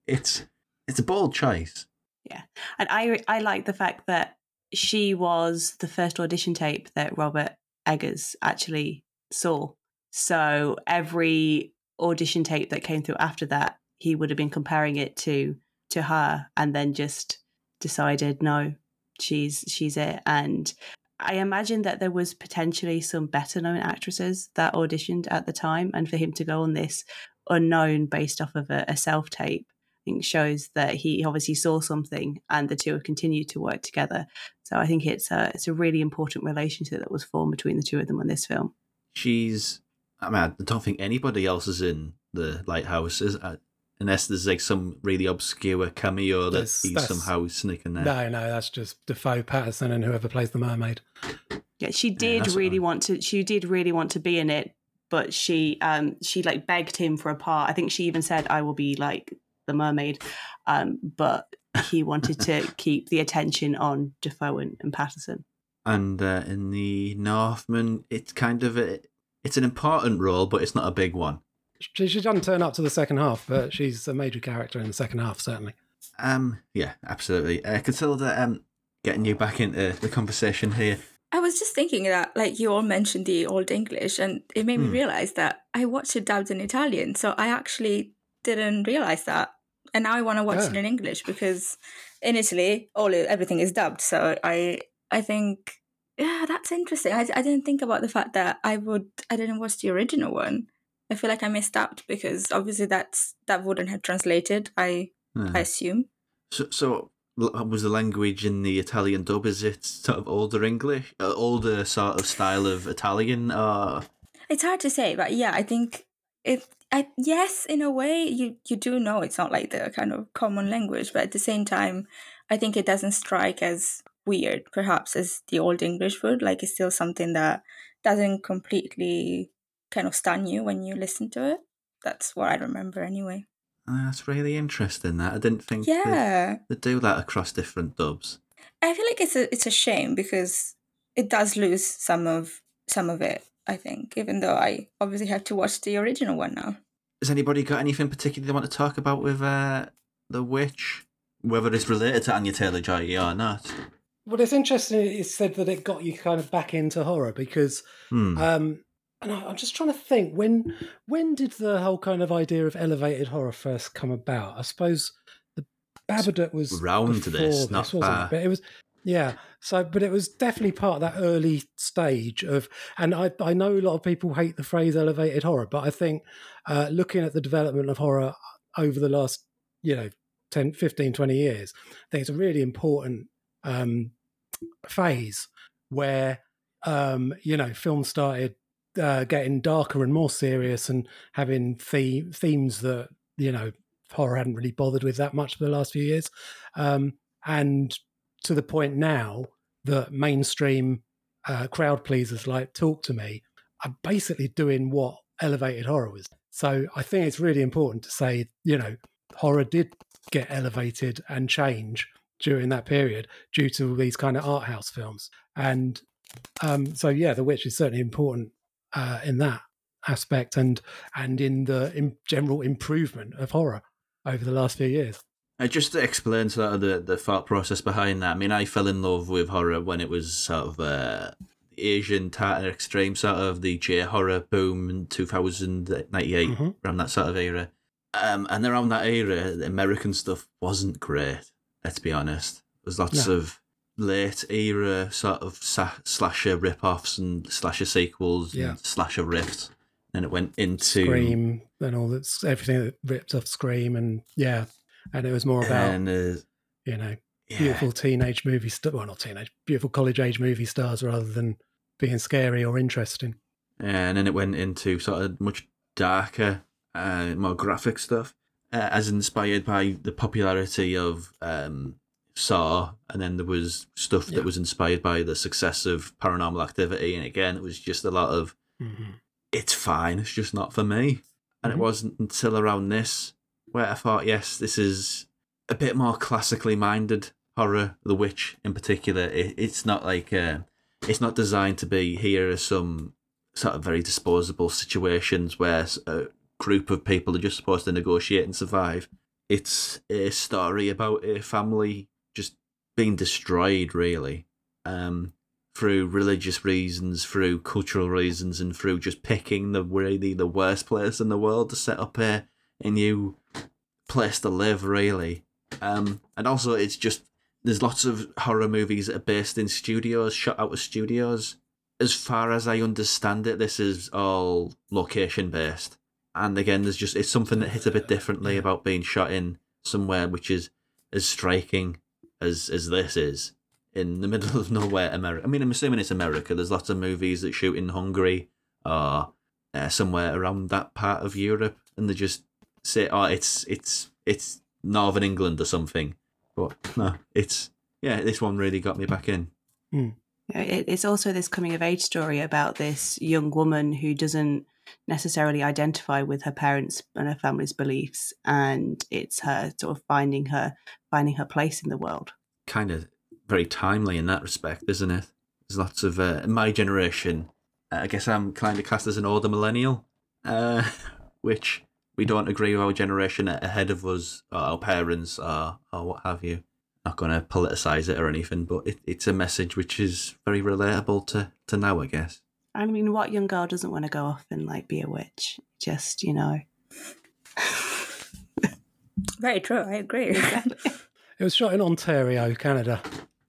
it's it's a bold choice. Yeah, and I I like the fact that she was the first audition tape that Robert Eggers actually saw. So every audition tape that came through after that, he would have been comparing it to to her, and then just decided no, she's she's it. And I imagine that there was potentially some better known actresses that auditioned at the time, and for him to go on this unknown based off of a, a self tape, I think shows that he obviously saw something, and the two have continued to work together. So I think it's a it's a really important relationship that was formed between the two of them on this film. She's. I mean, I don't think anybody else is in the lighthouse, is uh, unless there's like some really obscure cameo that That's- he's that's- somehow sneaking there. No, no, that's just Defoe, Pattinson, and whoever plays the mermaid. Yeah, she did that's really want to. She did really want to be in it, but she um she like begged him for a part. I think she even said, "I will be like the mermaid," um, but he wanted to keep the attention on Defoe and, and Pattinson. And uh, in the Northman, it's kind of a, it's an important role, but it's not a big one. She, she doesn't turn up to the second half, but she's a major character in the second half, certainly. Um, yeah, absolutely. Uh, Clotilde, um, getting you back into the conversation here. I was just thinking that, like, you all mentioned the Old English, and it made me Hmm. realize that I watched it dubbed in Italian. So I actually didn't realize that. And now I want to watch it in English because in Italy, all everything is dubbed. So I, I think, yeah, that's interesting. I, I didn't think about the fact that I would, I didn't watch the original one. I feel like I missed out because obviously that's that wouldn't have translated. I, Hmm. I assume. So, so was the language in the Italian dub? Is it sort of older English, uh, older sort of style of Italian, or It's hard to say, but yeah, I think it. I yes, in a way, you you do know it's not like the kind of common language, but at the same time, I think it doesn't strike as weird, perhaps as the old English would. Like it's still something that doesn't completely kind of stun you when you listen to it. That's what I remember anyway. Uh, that's really interesting. That I didn't think they'd- Yeah. they'd do that across different dubs. I feel like it's a it's a shame because it does lose some of some of it. I think, even though I obviously have to watch the original one now. Has anybody got anything particular they want to talk about with uh, the witch, whether it's related to Anya Taylor Joy or not? Well, it's interesting. It's said that it got you kind of back into horror because, Hmm. um, and I- I'm just trying to think when when did the whole kind of idea of elevated horror first come about? I suppose the Babadook was Round to this, not wasn't far. it? But it was, yeah. So, but it was definitely part of that early stage of, and I I know a lot of people hate the phrase elevated horror, but I think uh, looking at the development of horror over the last, you know, 10, 15, 20 years, I think it's a really important um, phase where um, you know films started uh, getting darker and more serious and having the- themes that you know horror hadn't really bothered with that much for the last few years, um, and to the point now that mainstream uh, crowd pleasers like Talk to Me are basically doing what elevated horror was. So I think it's really important to say, you know, horror did get elevated and change during that period due to these kind of art house films. And um, so, yeah, The Witch is certainly important uh, in that aspect and and in the in general improvement of horror over the last few years. Uh, just to explain sort of the, the thought process behind that. I mean, I fell in love with horror when it was sort of uh, Asian Tartan extreme, sort of the J horror boom in 2098, Mhm. around that sort of era. Um, and around that era, the American stuff wasn't great. Let's be honest. There's lots No. of late era sort of sa- slasher rip-offs and slasher sequels Yeah. and slasher riffs. And it went into Scream and all that's everything that ripped off Scream and yeah, and it was more about and uh, you know yeah. beautiful teenage movie st- well not teenage beautiful college age movie stars rather than being scary or interesting. and then it went into sort of much darker, uh, more graphic stuff, uh, as inspired by the popularity of um, Saw, and then there was stuff Yeah. that was inspired by the success of Paranormal Activity, and again, it was just a lot of Mhm. it's fine, it's just not for me. And Mhm. it wasn't until around this where I thought, yes, this is a bit more classically minded horror. The Witch, in particular, it, it's not like uh, it's not designed to be here are some sort of very disposable situations where a group of people are just supposed to negotiate and survive. It's a story about a family being destroyed, really, um, through religious reasons, through cultural reasons, and through just picking the really the worst place in the world to set up a, a new place to live, really. Um, and also, it's just there's lots of horror movies that are based in studios, shot out of studios. As far as I understand it, this is all location based. And again, there's just it's something that hits a bit differently about being shot in somewhere which is as striking as as this is in the middle of nowhere, America. I mean, I'm assuming it's America. There's lots of movies that shoot in Hungary or uh, somewhere around that part of Europe, and they just say, "Oh, it's it's it's Northern England or something." But no, it's yeah. This one really got me back in. You know, It, it's also this coming of age story about this young woman who doesn't necessarily identify with her parents and her family's beliefs, and it's her sort of finding her finding her place in the world. Kind of very timely in that respect, isn't it? There's lots of uh, my generation. uh, I guess I'm kind of classed as an older millennial, uh, which we don't agree with our generation ahead of us, or our parents, or or what have you. Not going to politicize it or anything, but it, it's a message which is very relatable to to now, I guess. I mean, what young girl doesn't want to go off and like be a witch? Just you know, Very true. I agree. It was shot in Ontario, Canada.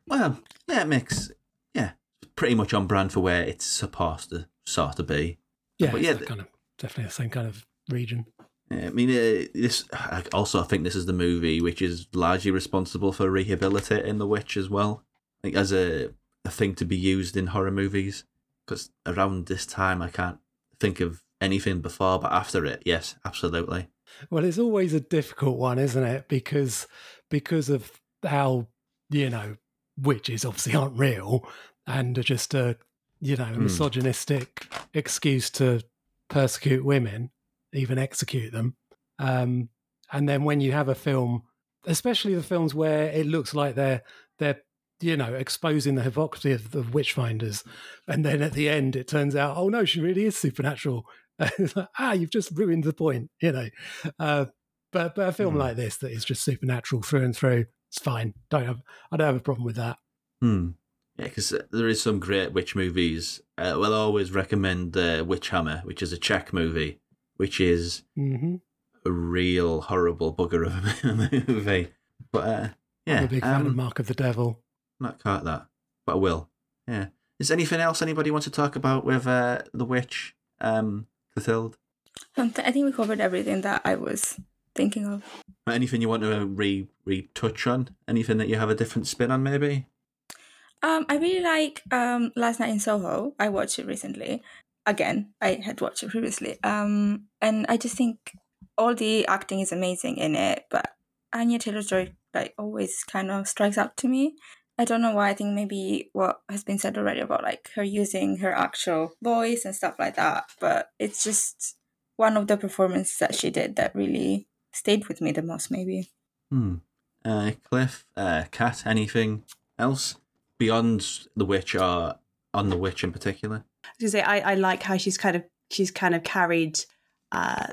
Well, yeah, it makes yeah, pretty much on brand for where it's supposed to sort to be. Yeah, but yeah, that kind of definitely the same kind of region. Yeah, I mean, uh, this. I also, I think this is the movie which is largely responsible for rehabilitating the witch as well, like as a a thing to be used in horror movies. Because around this time, I can't think of anything before, but after it, yes, absolutely. Well, it's always a difficult one, isn't it? Because because of how you know witches obviously aren't real and are just a you know Hmm. misogynistic excuse to persecute women, even execute them. Um, and then when you have a film, especially the films where it looks like they're they're you know exposing the hypocrisy of the witchfinders, and then at the end it turns out, oh no, she really is supernatural. Ah, you've just ruined the point, you know. Uh, but but a film Hmm. like this that is just supernatural through and through, it's fine. Don't have I don't have a problem with that. Hmm. Yeah, because there is some great witch movies. Uh, well, I always recommend uh, Witch Hammer, which is a Czech movie, which is hmm a real horrible bugger of a movie. But uh, yeah, I'm a big fan um, of Mark of the Devil. Not quite that, but I will. Yeah. Is there anything else anybody wants to talk about with uh, the witch, um, Clotilde? Um, I think we covered everything that I was thinking of. Anything you want to re retouch on? Anything that you have a different spin on, maybe? Um, I really like um, Last Night in Soho. I watched it recently. Again, I had watched it previously. Um, and I just think all the acting is amazing in it, but Anya Taylor Joy like always kind of strikes out to me. I don't know why. I think maybe what has been said already about like her using her actual voice and stuff like that. But it's just one of the performances that she did that really stayed with me the most. Maybe. Hmm. Uh, Cliff, uh, Kat, anything else beyond the witch or on the witch in particular? I was gonna say I, I like how she's kind of she's kind of carried uh,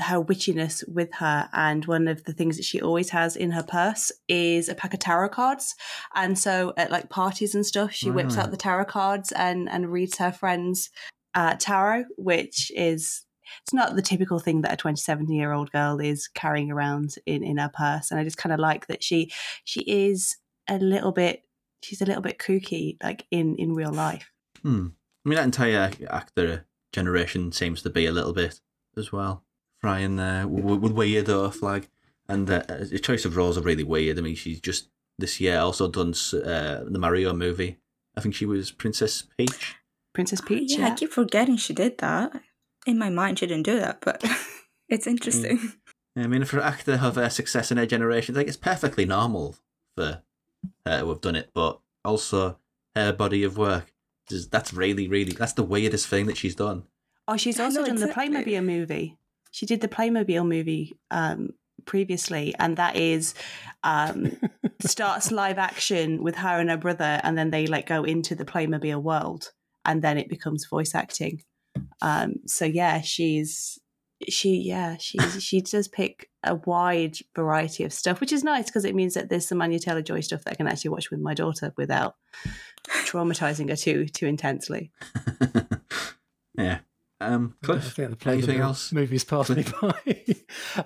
her witchiness with her, and one of the things that she always has in her purse is a pack of tarot cards. And so at like parties and stuff, she whips Ah. out the tarot cards and and reads her friends uh, tarot, which is it's not the typical thing that a 27 year old girl is carrying around in in her purse and i just kind of like that she she is a little bit she's a little bit kooky like in in real life Hmm. I mean, that entire actor generation seems to be a little bit as well. Frying there with, with weirdo flag, and uh, the choice of roles are really weird. I mean, she's just this year also done uh, the Mario movie. I think she was Princess Peach. princess peach yeah, I keep forgetting she did that. In my mind, she didn't do that, but it's interesting. I mean, for an actor of her success in her generation, I think it's perfectly normal for her to have done it, but also her body of work. is- That's really, really, that's the weirdest thing that she's done. Oh, she's also know done the exactly. Playmobil movie. She did the Playmobil movie um, previously, and that is um, starts live action with her and her brother, and then they like go into the Playmobil world, and then it becomes voice acting. Um, so yeah, she's she yeah she's she does pick a wide variety of stuff, which is nice because it means that there's some Anya Taylor Joy stuff that I can actually watch with my daughter without traumatizing her too too intensely. Yeah. Um, I Cliff, think the anything else? Movies passed me by.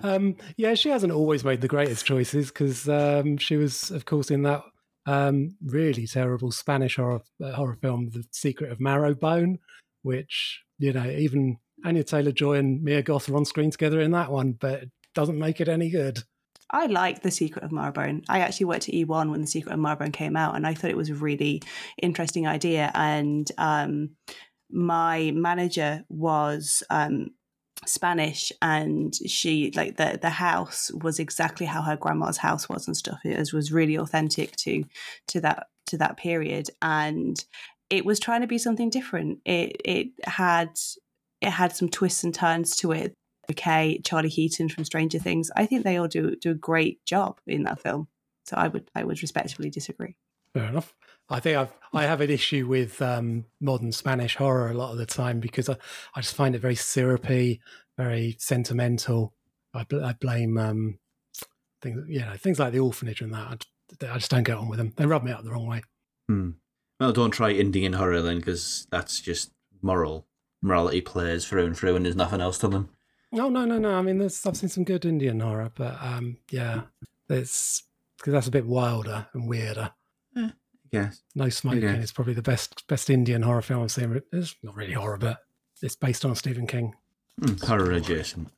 um, yeah, she hasn't always made the greatest choices because um, she was, of course, in that um, really terrible Spanish horror uh, horror film, The Secret of Marrowbone, which you know even Anya Taylor Joy and Mia Goth are on screen together in that one, but it doesn't make it any good. I like The Secret of Marrowbone. I actually worked at E1 when The Secret of Marrowbone came out, and I thought it was a really interesting idea. And um, my manager was um, Spanish, and she like the the house was exactly how her grandma's house was and stuff. It was, was really authentic to to that to that period, and it was trying to be something different. It it had it had some twists and turns to it. Okay, Charlie Heaton from Stranger Things. I think they all do do a great job in that film. So I would I would respectfully disagree. Fair enough. I think I've I have an issue with um, modern Spanish horror a lot of the time because I, I just find it very syrupy, very sentimental. I, bl- I blame um, things you know things like the orphanage and that. I just don't get on with them. They rub me up the wrong way. Hmm. Well, don't try Indian horror then, because that's just moral morality plays through and through, and there's nothing else to them. No, no, no, no. I mean, there's I've seen some good Indian horror, but um, yeah, it's because that's a bit wilder and weirder. Yes. No smoking Yeah. is probably the best best Indian horror film I've seen. It's not really horror, but it's based on Stephen King. Hmm, horror adjacent.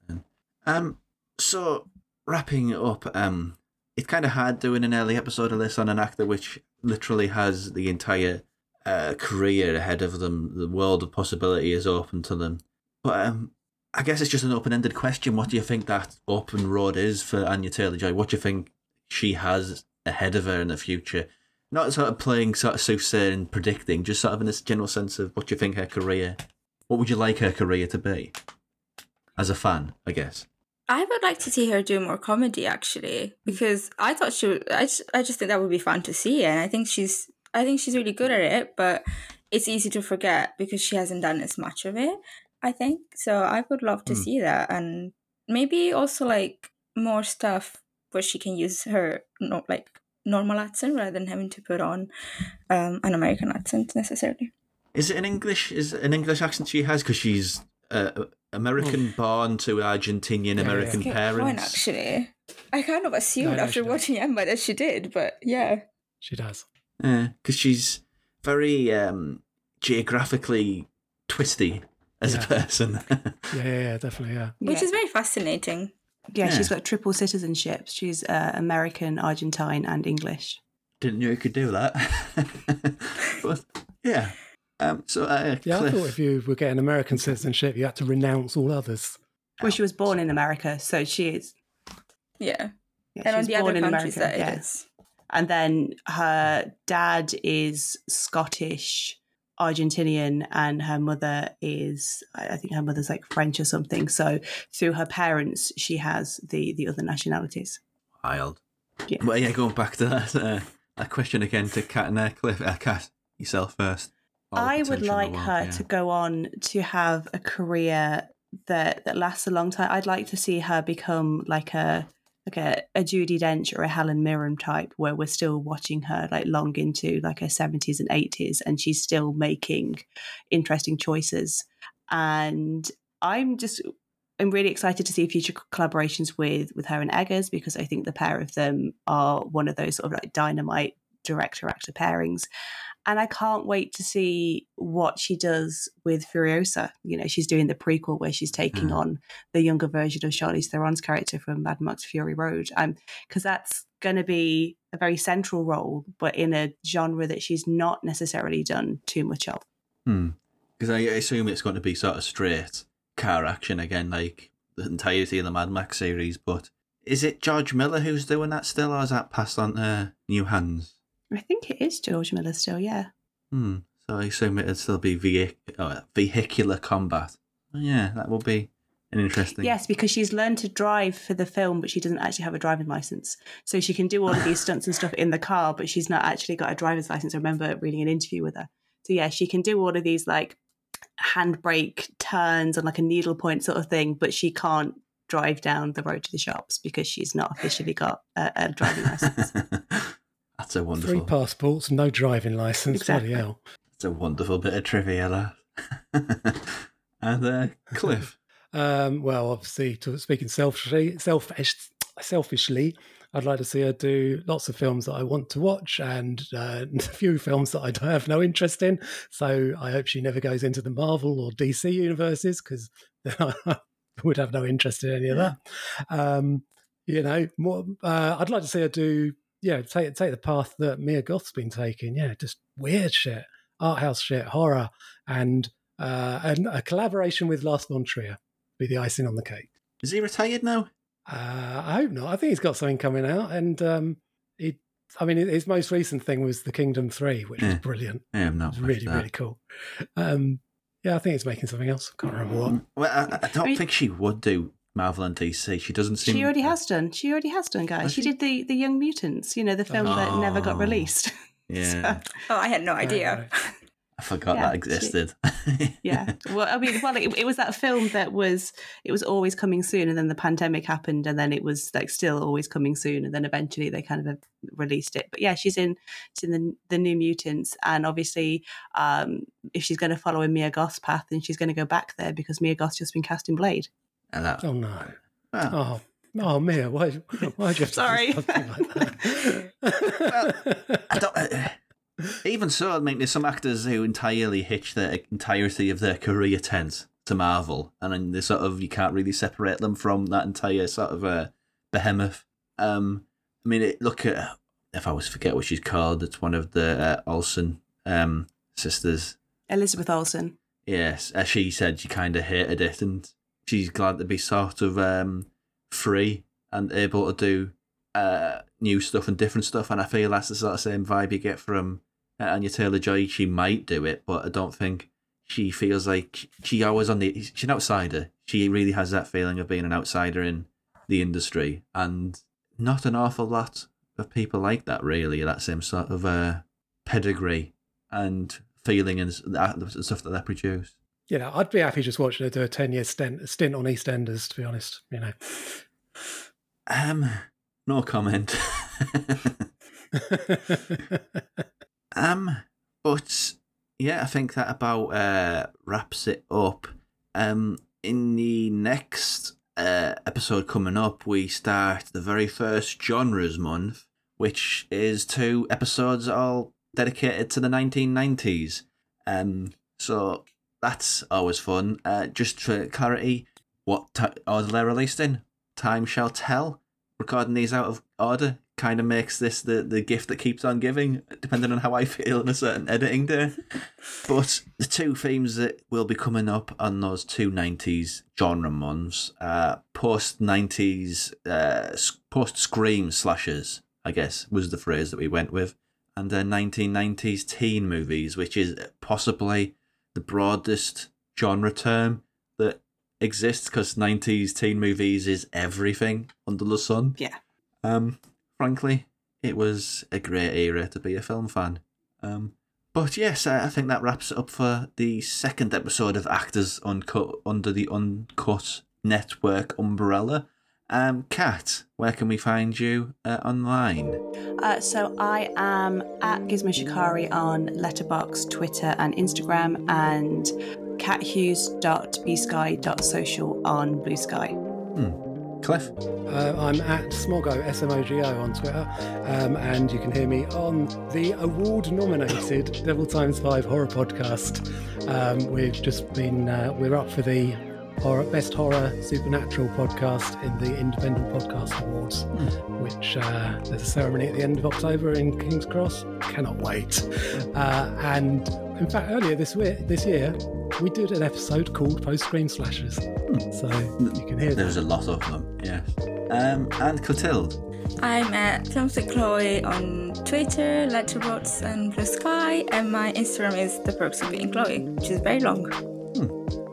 Um, so wrapping it up, um, it's kind of hard doing an early episode of this on an actor which literally has the entire uh, career ahead of them. The world of possibility is open to them. But um, I guess it's just an open-ended question. What do you think that open road is for Anya Taylor Joy? What do you think she has ahead of her in the future? Not sort of playing sort of soothsayer and predicting, just sort of in this general sense of what do you think her career, what would you like her career to be? As a fan, I guess. I would like to see her do more comedy actually because I thought she would, I just, I just think that would be fun to see and I think she's I think she's really good at it but it's easy to forget because she hasn't done as much of it I think so I would love to Hmm. see that and maybe also like more stuff where she can use her not like normal accent rather than having to put on um, an American accent necessarily Is it an English? Is it an English accent she has because she's uh, American born to Argentinian American Good parents? point, actually I kind of assumed No, no, after does. watching Emma that she did but yeah She does. because she's very um, geographically twisty as Yeah. a person. Yeah, yeah, yeah, definitely, yeah. which is very fascinating. Yeah, she's got triple citizenship. She's uh, American, Argentine, and English. Didn't know you could do that. but yeah. Um, so uh, Yeah, I thought if you were getting American citizenship, you had to renounce all others. Well, she was born in America, so she is. Yeah. Yeah, and on the other countries America, that yeah. it is. And then her dad is Scottish, Argentinian, and her mother is, I think her mother's like French or something. So through her parents, she has the the other nationalities. wild. Yeah. Well, yeah, going back to that, uh, that question again to Kat and uh, Cliff. Uh, Kat, yourself first. I would potential in the like world, her yeah. to go on to have a career that that lasts a long time. I'd like to see her become like a like a, a Judi Dench or a Helen Mirren type, where we're still watching her like long into like her seventies and eighties, and she's still making interesting choices. And I'm just I'm really excited to see future collaborations with with her and Eggers because I think the pair of them are one of those sort of like dynamite director actor pairings. And I can't wait to see what she does with Furiosa. You know, she's doing the prequel where she's taking Mm. on the younger version of Charlize Theron's character from Mad Max Fury Road. Um, because that's going to be a very central role, but in a genre that she's not necessarily done too much of. Hmm. Because I assume it's going to be sort of straight car action again, like the entirety of the Mad Max series. But is it George Miller who's doing that still, or is that passed on to new hands? I think it is George Miller still, yeah. Hmm. So I assume it'd still be vehic- uh, vehicular combat. Oh, yeah, that will be an interesting. Yes, because she's learned to drive for the film, but she doesn't actually have a driving license. So she can do all of these stunts and stuff in the car, but she's not actually got a driver's license. I remember reading an interview with her. So yeah, she can do all of these like handbrake turns and like a needlepoint sort of thing, but she can't drive down the road to the shops because she's not officially got a, a driving license. That's a Three wonderful. passports, no driving license. Exactly. Bloody hell. That's a wonderful bit of trivia, and uh, Cliff. Um, well, obviously, to, speaking selfishly, selfish, selfishly, I'd like to see her do lots of films that I want to watch and uh, a few films that I have no interest in. So I hope she never goes into the Marvel or DC universes because then I would have no interest in any of that. Um, you know, more. Uh, I'd like to see her do, yeah, take take the path that Mia Goth's been taking. Yeah, just weird shit, art house shit, horror, and uh, and a collaboration with Lars von Trier be the icing on the cake. Is he retired now? Uh, I hope not. I think he's got something coming out, and um, he. I mean, his most recent thing was The Kingdom Three, which was brilliant. Yeah, I'm It not was really, that. really cool. Um, yeah, I think he's making something else. I Can't remember what. Well, I, I don't think she would do Marvel and DC. She doesn't seem. She already has done. She already has done, guys. Has She did the the Young Mutants, you know, the film that never got Oh. released. Yeah, Oh, I had no idea. I forgot Yeah, that existed. yeah. Well, I mean, well, it, it was that film that was it was always coming soon, and then the pandemic happened, and then it was like still always coming soon, and then eventually they kind of released it. But yeah, she's in she's in the, the New Mutants, and obviously, um, if she's going to follow in Mia Goth's path, then she's going to go back there because Mia Goth's just been cast in Blade. And that, Oh no! Well. Oh, oh, Mia, why? Why do you Sorry. do something like that? I don't. uh, even so, I mean, there's some actors who entirely hitch the entirety of their career tent to Marvel, and then they sort of you can't really separate them from that entire sort of uh, behemoth. Um, I mean, it, look at if I was forget what she's called, it's one of the uh, Olsen um, sisters. Elizabeth Olsen. Yes, as she said, she kind of hated it, and she's glad to be sort of um, free and able to do uh, new stuff and different stuff. And I feel that's the sort of same vibe you get from uh, Anya Taylor Joy. She might do it, but I don't think she feels like she always on the. She's an outsider. She really has that feeling of being an outsider in the industry, and not an awful lot of people like that. Really, that same sort of uh, pedigree and feeling and stuff that they produce. You know, I'd be happy just watching her do a ten year stint, stint on EastEnders. To be honest, you know. Um, no comment. um, but yeah, I think that about uh, wraps it up. Um, in the next uh, episode coming up, we start the very first genres month, which is two episodes all dedicated to the 1990s. Um, so that's always fun. Uh, just for clarity, what t- order they're released in? Time shall tell. Recording these out of order kind of makes this the, the gift that keeps on giving, depending on how I feel on a certain editing day. but the two themes that will be coming up on those two 90s genre months, uh, post 90s, uh, post Scream slashers, I guess was the phrase that we went with, and then 1990s teen movies, which is possibly the broadest genre term that exists because 90s teen movies is everything under the sun. Yeah. Um, frankly, it was a great era to be a film fan. Um, but yes, I I think that wraps it up for the second episode of Actors Uncut under the Uncut Network umbrella. Um, Kat, where can we find you uh, online? Uh, so I am at Gizmo Shikari on Letterboxd, Twitter, and Instagram, and kathughes.bsky.social on Blue Sky. Cliff? Uh, I'm at Smogo, S-M-O-G-O on Twitter, um, and you can hear me on the award-nominated Devil Times Five horror podcast. Um, we've just been, uh, we're up for the horror, best horror supernatural podcast in the Independent Podcast Awards, which uh, there's a ceremony at the end of October in King's Cross. Cannot wait. Uh, and in fact, earlier this year, this year, we did an episode called Post Scream Slashers. So you can hear that. There's a lot of them, yes. Um, and Clotilde? I'm at Films with Chloe on Twitter, Letterboxd, and Blue Sky, and my Instagram is The Perks of Being Chloe, which is very long.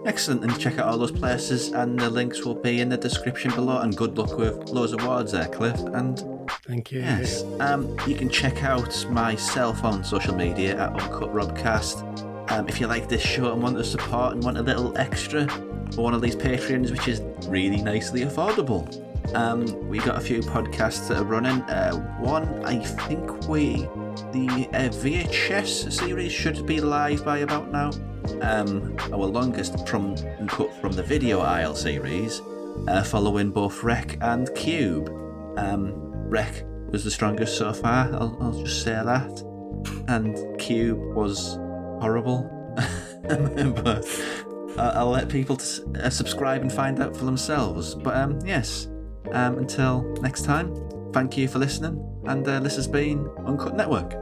Excellent, and check out all those places, and the links will be in the description below. And good luck with those awards there, Cliff. And Thank you. yes, um, you can check out myself on social media at Uncut Robcast. Um, if you like this show and want to support and want a little extra for one of these Patreons, which is really nicely affordable. Um, we got a few podcasts that are running. Uh, one, I think we the uh, VHS series should be live by about now. Um, our longest from cut from the video aisle series, uh, following both Rec and Cube. Um, Rec was the strongest so far. I'll, I'll just say that, and Cube was horrible. but I'll let people t- uh, subscribe and find out for themselves. But um, yes, um, until next time, thank you for listening, and uh, this has been Uncut Network.